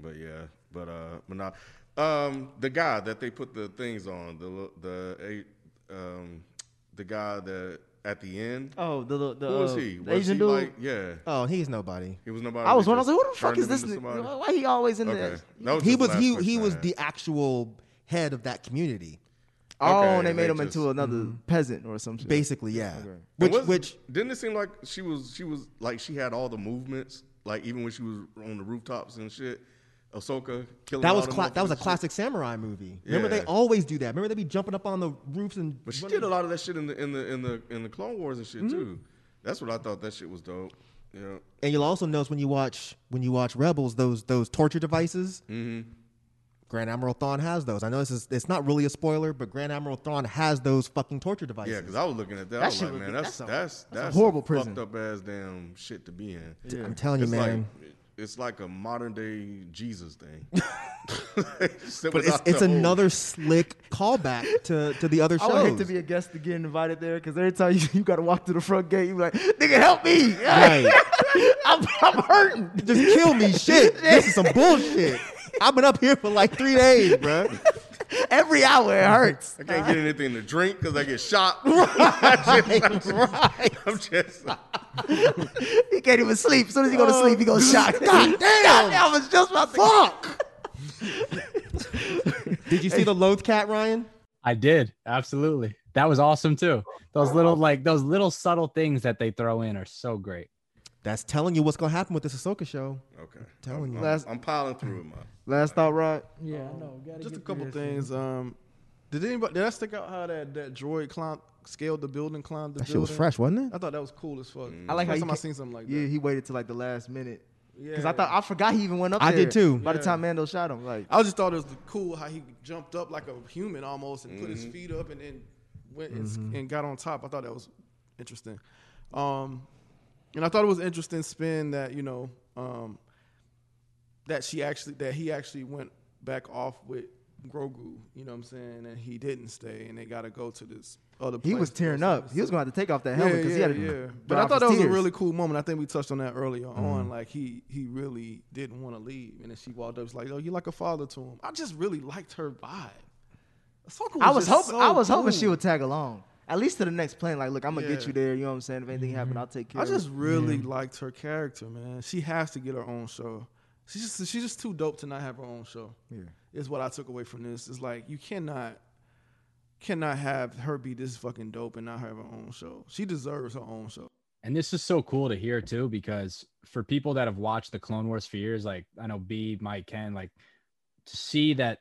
but yeah, but uh, but not. Um, the guy that they put the things on, the the a um, the guy that at the end. oh, the the, the, Who was uh, he? the Was Asian he dude. like yeah? Oh, he's nobody. He was nobody. I was They one. I was like, who the fuck is this? into nigga? somebody? Why he always in Okay, there? He was he he was the actual head of that community. Oh, Okay, and they made they him just- into another peasant or some shit. Basically, yeah. Okay. Which was- which didn't it seem like she was she was like she had all the movements like even when she was on the rooftops and shit. Ahsoka killing that was cla- that was a motherfuckers shit. classic samurai movie. Remember they always do that. Remember they be jumping up on the roofs and But she running- did a lot of that shit in the in the in the in the Clone Wars and shit Mm-hmm. too. That's what I thought that shit was dope. Yeah. And you'll also notice when you watch when you watch Rebels those those torture devices. Mm-hmm. Grand Admiral Thrawn has those. I know this is it's not really a spoiler, but Grand Admiral Thrawn has those fucking torture devices. Yeah, because I was looking at that. That I was shit like, man, be- that's that's a- that's that's a horrible some prison. fucked up ass damn shit to be in. I'm telling you, It's man. Like, it's like a modern day Jesus thing. but it's it's another slick callback to, to the other I shows. would hate to be a guest to get invited there because every time you, you got to walk to the front gate, you be like, nigga, help me. Right. I'm, I'm hurting. Just kill me, shit. This is some bullshit. I've been up here for like three days, bro. Every hour it hurts. I can't get anything to drink because I get shot. Right, right. I'm just. He can't even sleep. As soon as he go to oh. sleep, he goes shot. God damn. I was just about to Fuck. Did you see the Loth-cat, Ryan? I did absolutely. That was awesome too. Those little like those little subtle things that they throw in are so great. That's telling you what's gonna happen with this Ahsoka show. Okay. telling you. I'm, Last- I'm piling through it, man. Last thought, Rod. Yeah, I know. Gotta Just a couple through this things. Um, did anybody did I stick out how that that droid climb scaled the building, climbed the That shit was fresh, wasn't it? I thought that was cool as fuck. I like how First he time I seen something like that. Yeah, he waited till like the last minute. Because I thought I forgot he even went up I there. did too. By the time Mando shot him, like I just thought it was cool how he jumped up like a human almost and put Mm-hmm. his feet up and then went and, and got on top. I thought that was interesting. Um, and I thought it was interesting spin that you know um, that she actually that he actually went back off with Grogu. You know what I'm saying? And he didn't stay, and they got to go to this other. Place. He was tearing up. He was going to have to take off that helmet because yeah, he had yeah, to. yeah. But I thought that was a really cool moment. I think we touched on that earlier mm-hmm. on. Like he he really didn't want to leave, and then she walked up, was like, "Oh, you're like a father to him." I just really liked her vibe. Ahsoka I was hoping. so I was hoping she would tag along. At least to the next plane. Like, look, I'm gonna get you there. You know what I'm saying? If anything happen, mm-hmm. I'll take care. I just really liked her character, man. She has to get her own show. She's just she's just too dope to not have her own show. Yeah. Is what I took away from this. It's like you cannot cannot have her be this fucking dope and not have her own show. She deserves her own show. And this is so cool to hear too, because for people that have watched the Clone Wars for years, like I know B, Mike, Ken, like to see that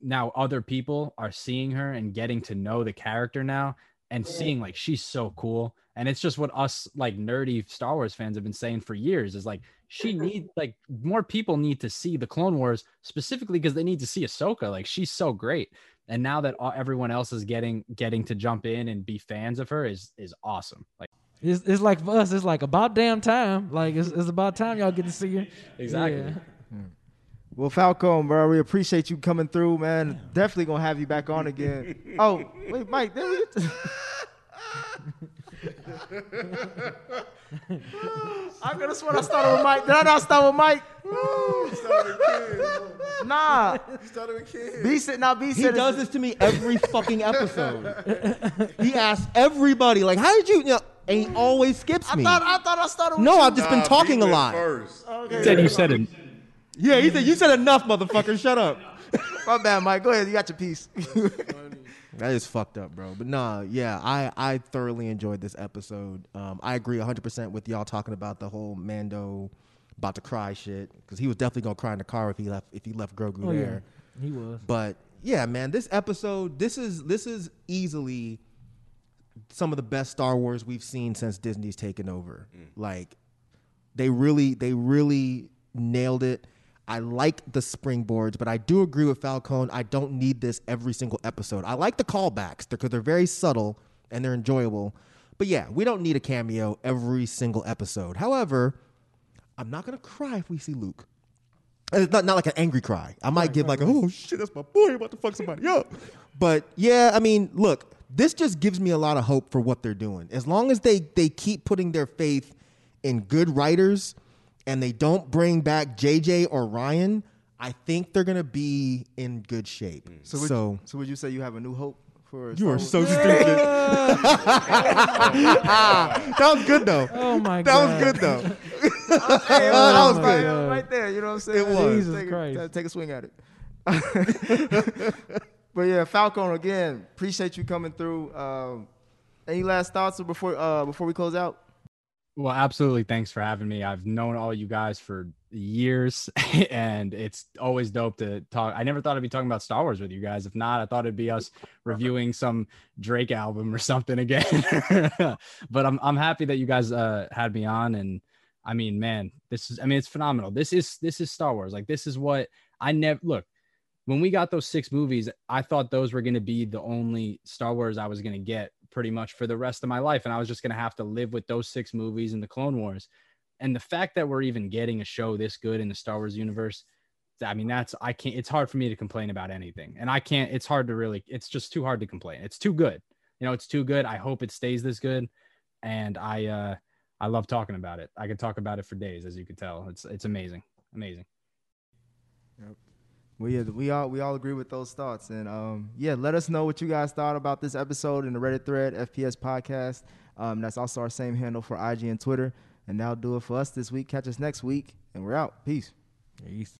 now other people are seeing her and getting to know the character now and seeing like she's so cool. And it's just what us like nerdy Star Wars fans have been saying for years is like she need like more people need to see the Clone Wars specifically because they need to see Ahsoka. Like she's so great. And now that all, everyone else is getting getting to jump in and be fans of her is is awesome. Like It's, it's like for us, it's like about damn time. Like it's, it's about time y'all get to see her. Exactly. Yeah. Hmm. Well, Falcon, bro, we appreciate you coming through, man. Definitely gonna have you back on again. oh, wait, Mike, did we? I could have sworn I started with Mike. Did I not start with Mike? Nah. You started with kids. B said, nah, B He does this to me every fucking episode. he asks everybody, like, how did you, you know, and he always skips I me. thought I thought I started with no, you. I've just been talking a lot. First. Okay. said you said it. Yeah, he said, you said enough, motherfucker. Shut up. My bad, Mike. Go ahead. You got your piece. That is fucked up, bro. But nah, yeah, I I thoroughly enjoyed this episode. Um, I agree 100% with y'all talking about the whole Mando about to cry shit because he was definitely gonna cry in the car if he left if he left Grogu Oh, yeah. there. He was. But yeah, man, this episode, this is this is easily some of the best Star Wars we've seen since Disney's taken over. Like they really they really nailed it. I like the springboards, but I do agree with Falcon. I don't need this every single episode. I like the callbacks because they're very subtle and they're enjoyable. But yeah, we don't need a cameo every single episode. However, I'm not gonna cry if we see Luke. And It's not, not like an angry cry. I might give like, a, oh shit, that's my boy about to fuck somebody up. But yeah, I mean, look, this just gives me a lot of hope for what they're doing. As long as they they keep putting their faith in good writers and they don't bring back JJ or Rian, I think they're gonna be in good shape. So So, would, so would you say you have a new hope for? you are so stupid. that was good though. Oh my That god. was good though. Hey, that that was was good. right, right there. You know what I'm saying? It was. Jesus take, Christ. A, take a swing at it. but yeah, Falcon again. Appreciate you coming through. Um, any last thoughts before uh, before we close out? Well, absolutely. Thanks for having me. I've known all you guys for years, and it's always dope to talk. I never thought I'd be talking about Star Wars with you guys. If not, I thought it'd be us reviewing some Drake album or something again. but I'm I'm happy that you guys uh, had me on, and I mean, man, this is I mean, it's phenomenal. This is this is Star Wars. Like this is what I never look. When we got those six movies, I thought those were going to be the only Star Wars I was going to get pretty much for the rest of my life. And I was just going to have to live with those six movies and the Clone Wars. And the fact that we're even getting a show this good in the Star Wars universe, I mean, that's, I can't, it's hard for me to complain about anything. And I can't, it's hard to really, it's just too hard to complain. It's too good. You know, it's too good. I hope it stays this good. And I, uh, I love talking about it. I could talk about it for days, as you could tell. It's, it's amazing. Amazing. Well, yeah, we all we all agree with those thoughts, and um, yeah, let us know what you guys thought about this episode in the Reddit thread, FPS Podcast. Um, that's also our same handle for IG and Twitter, and that'll do it for us this week. Catch us next week, and we're out. Peace. Peace.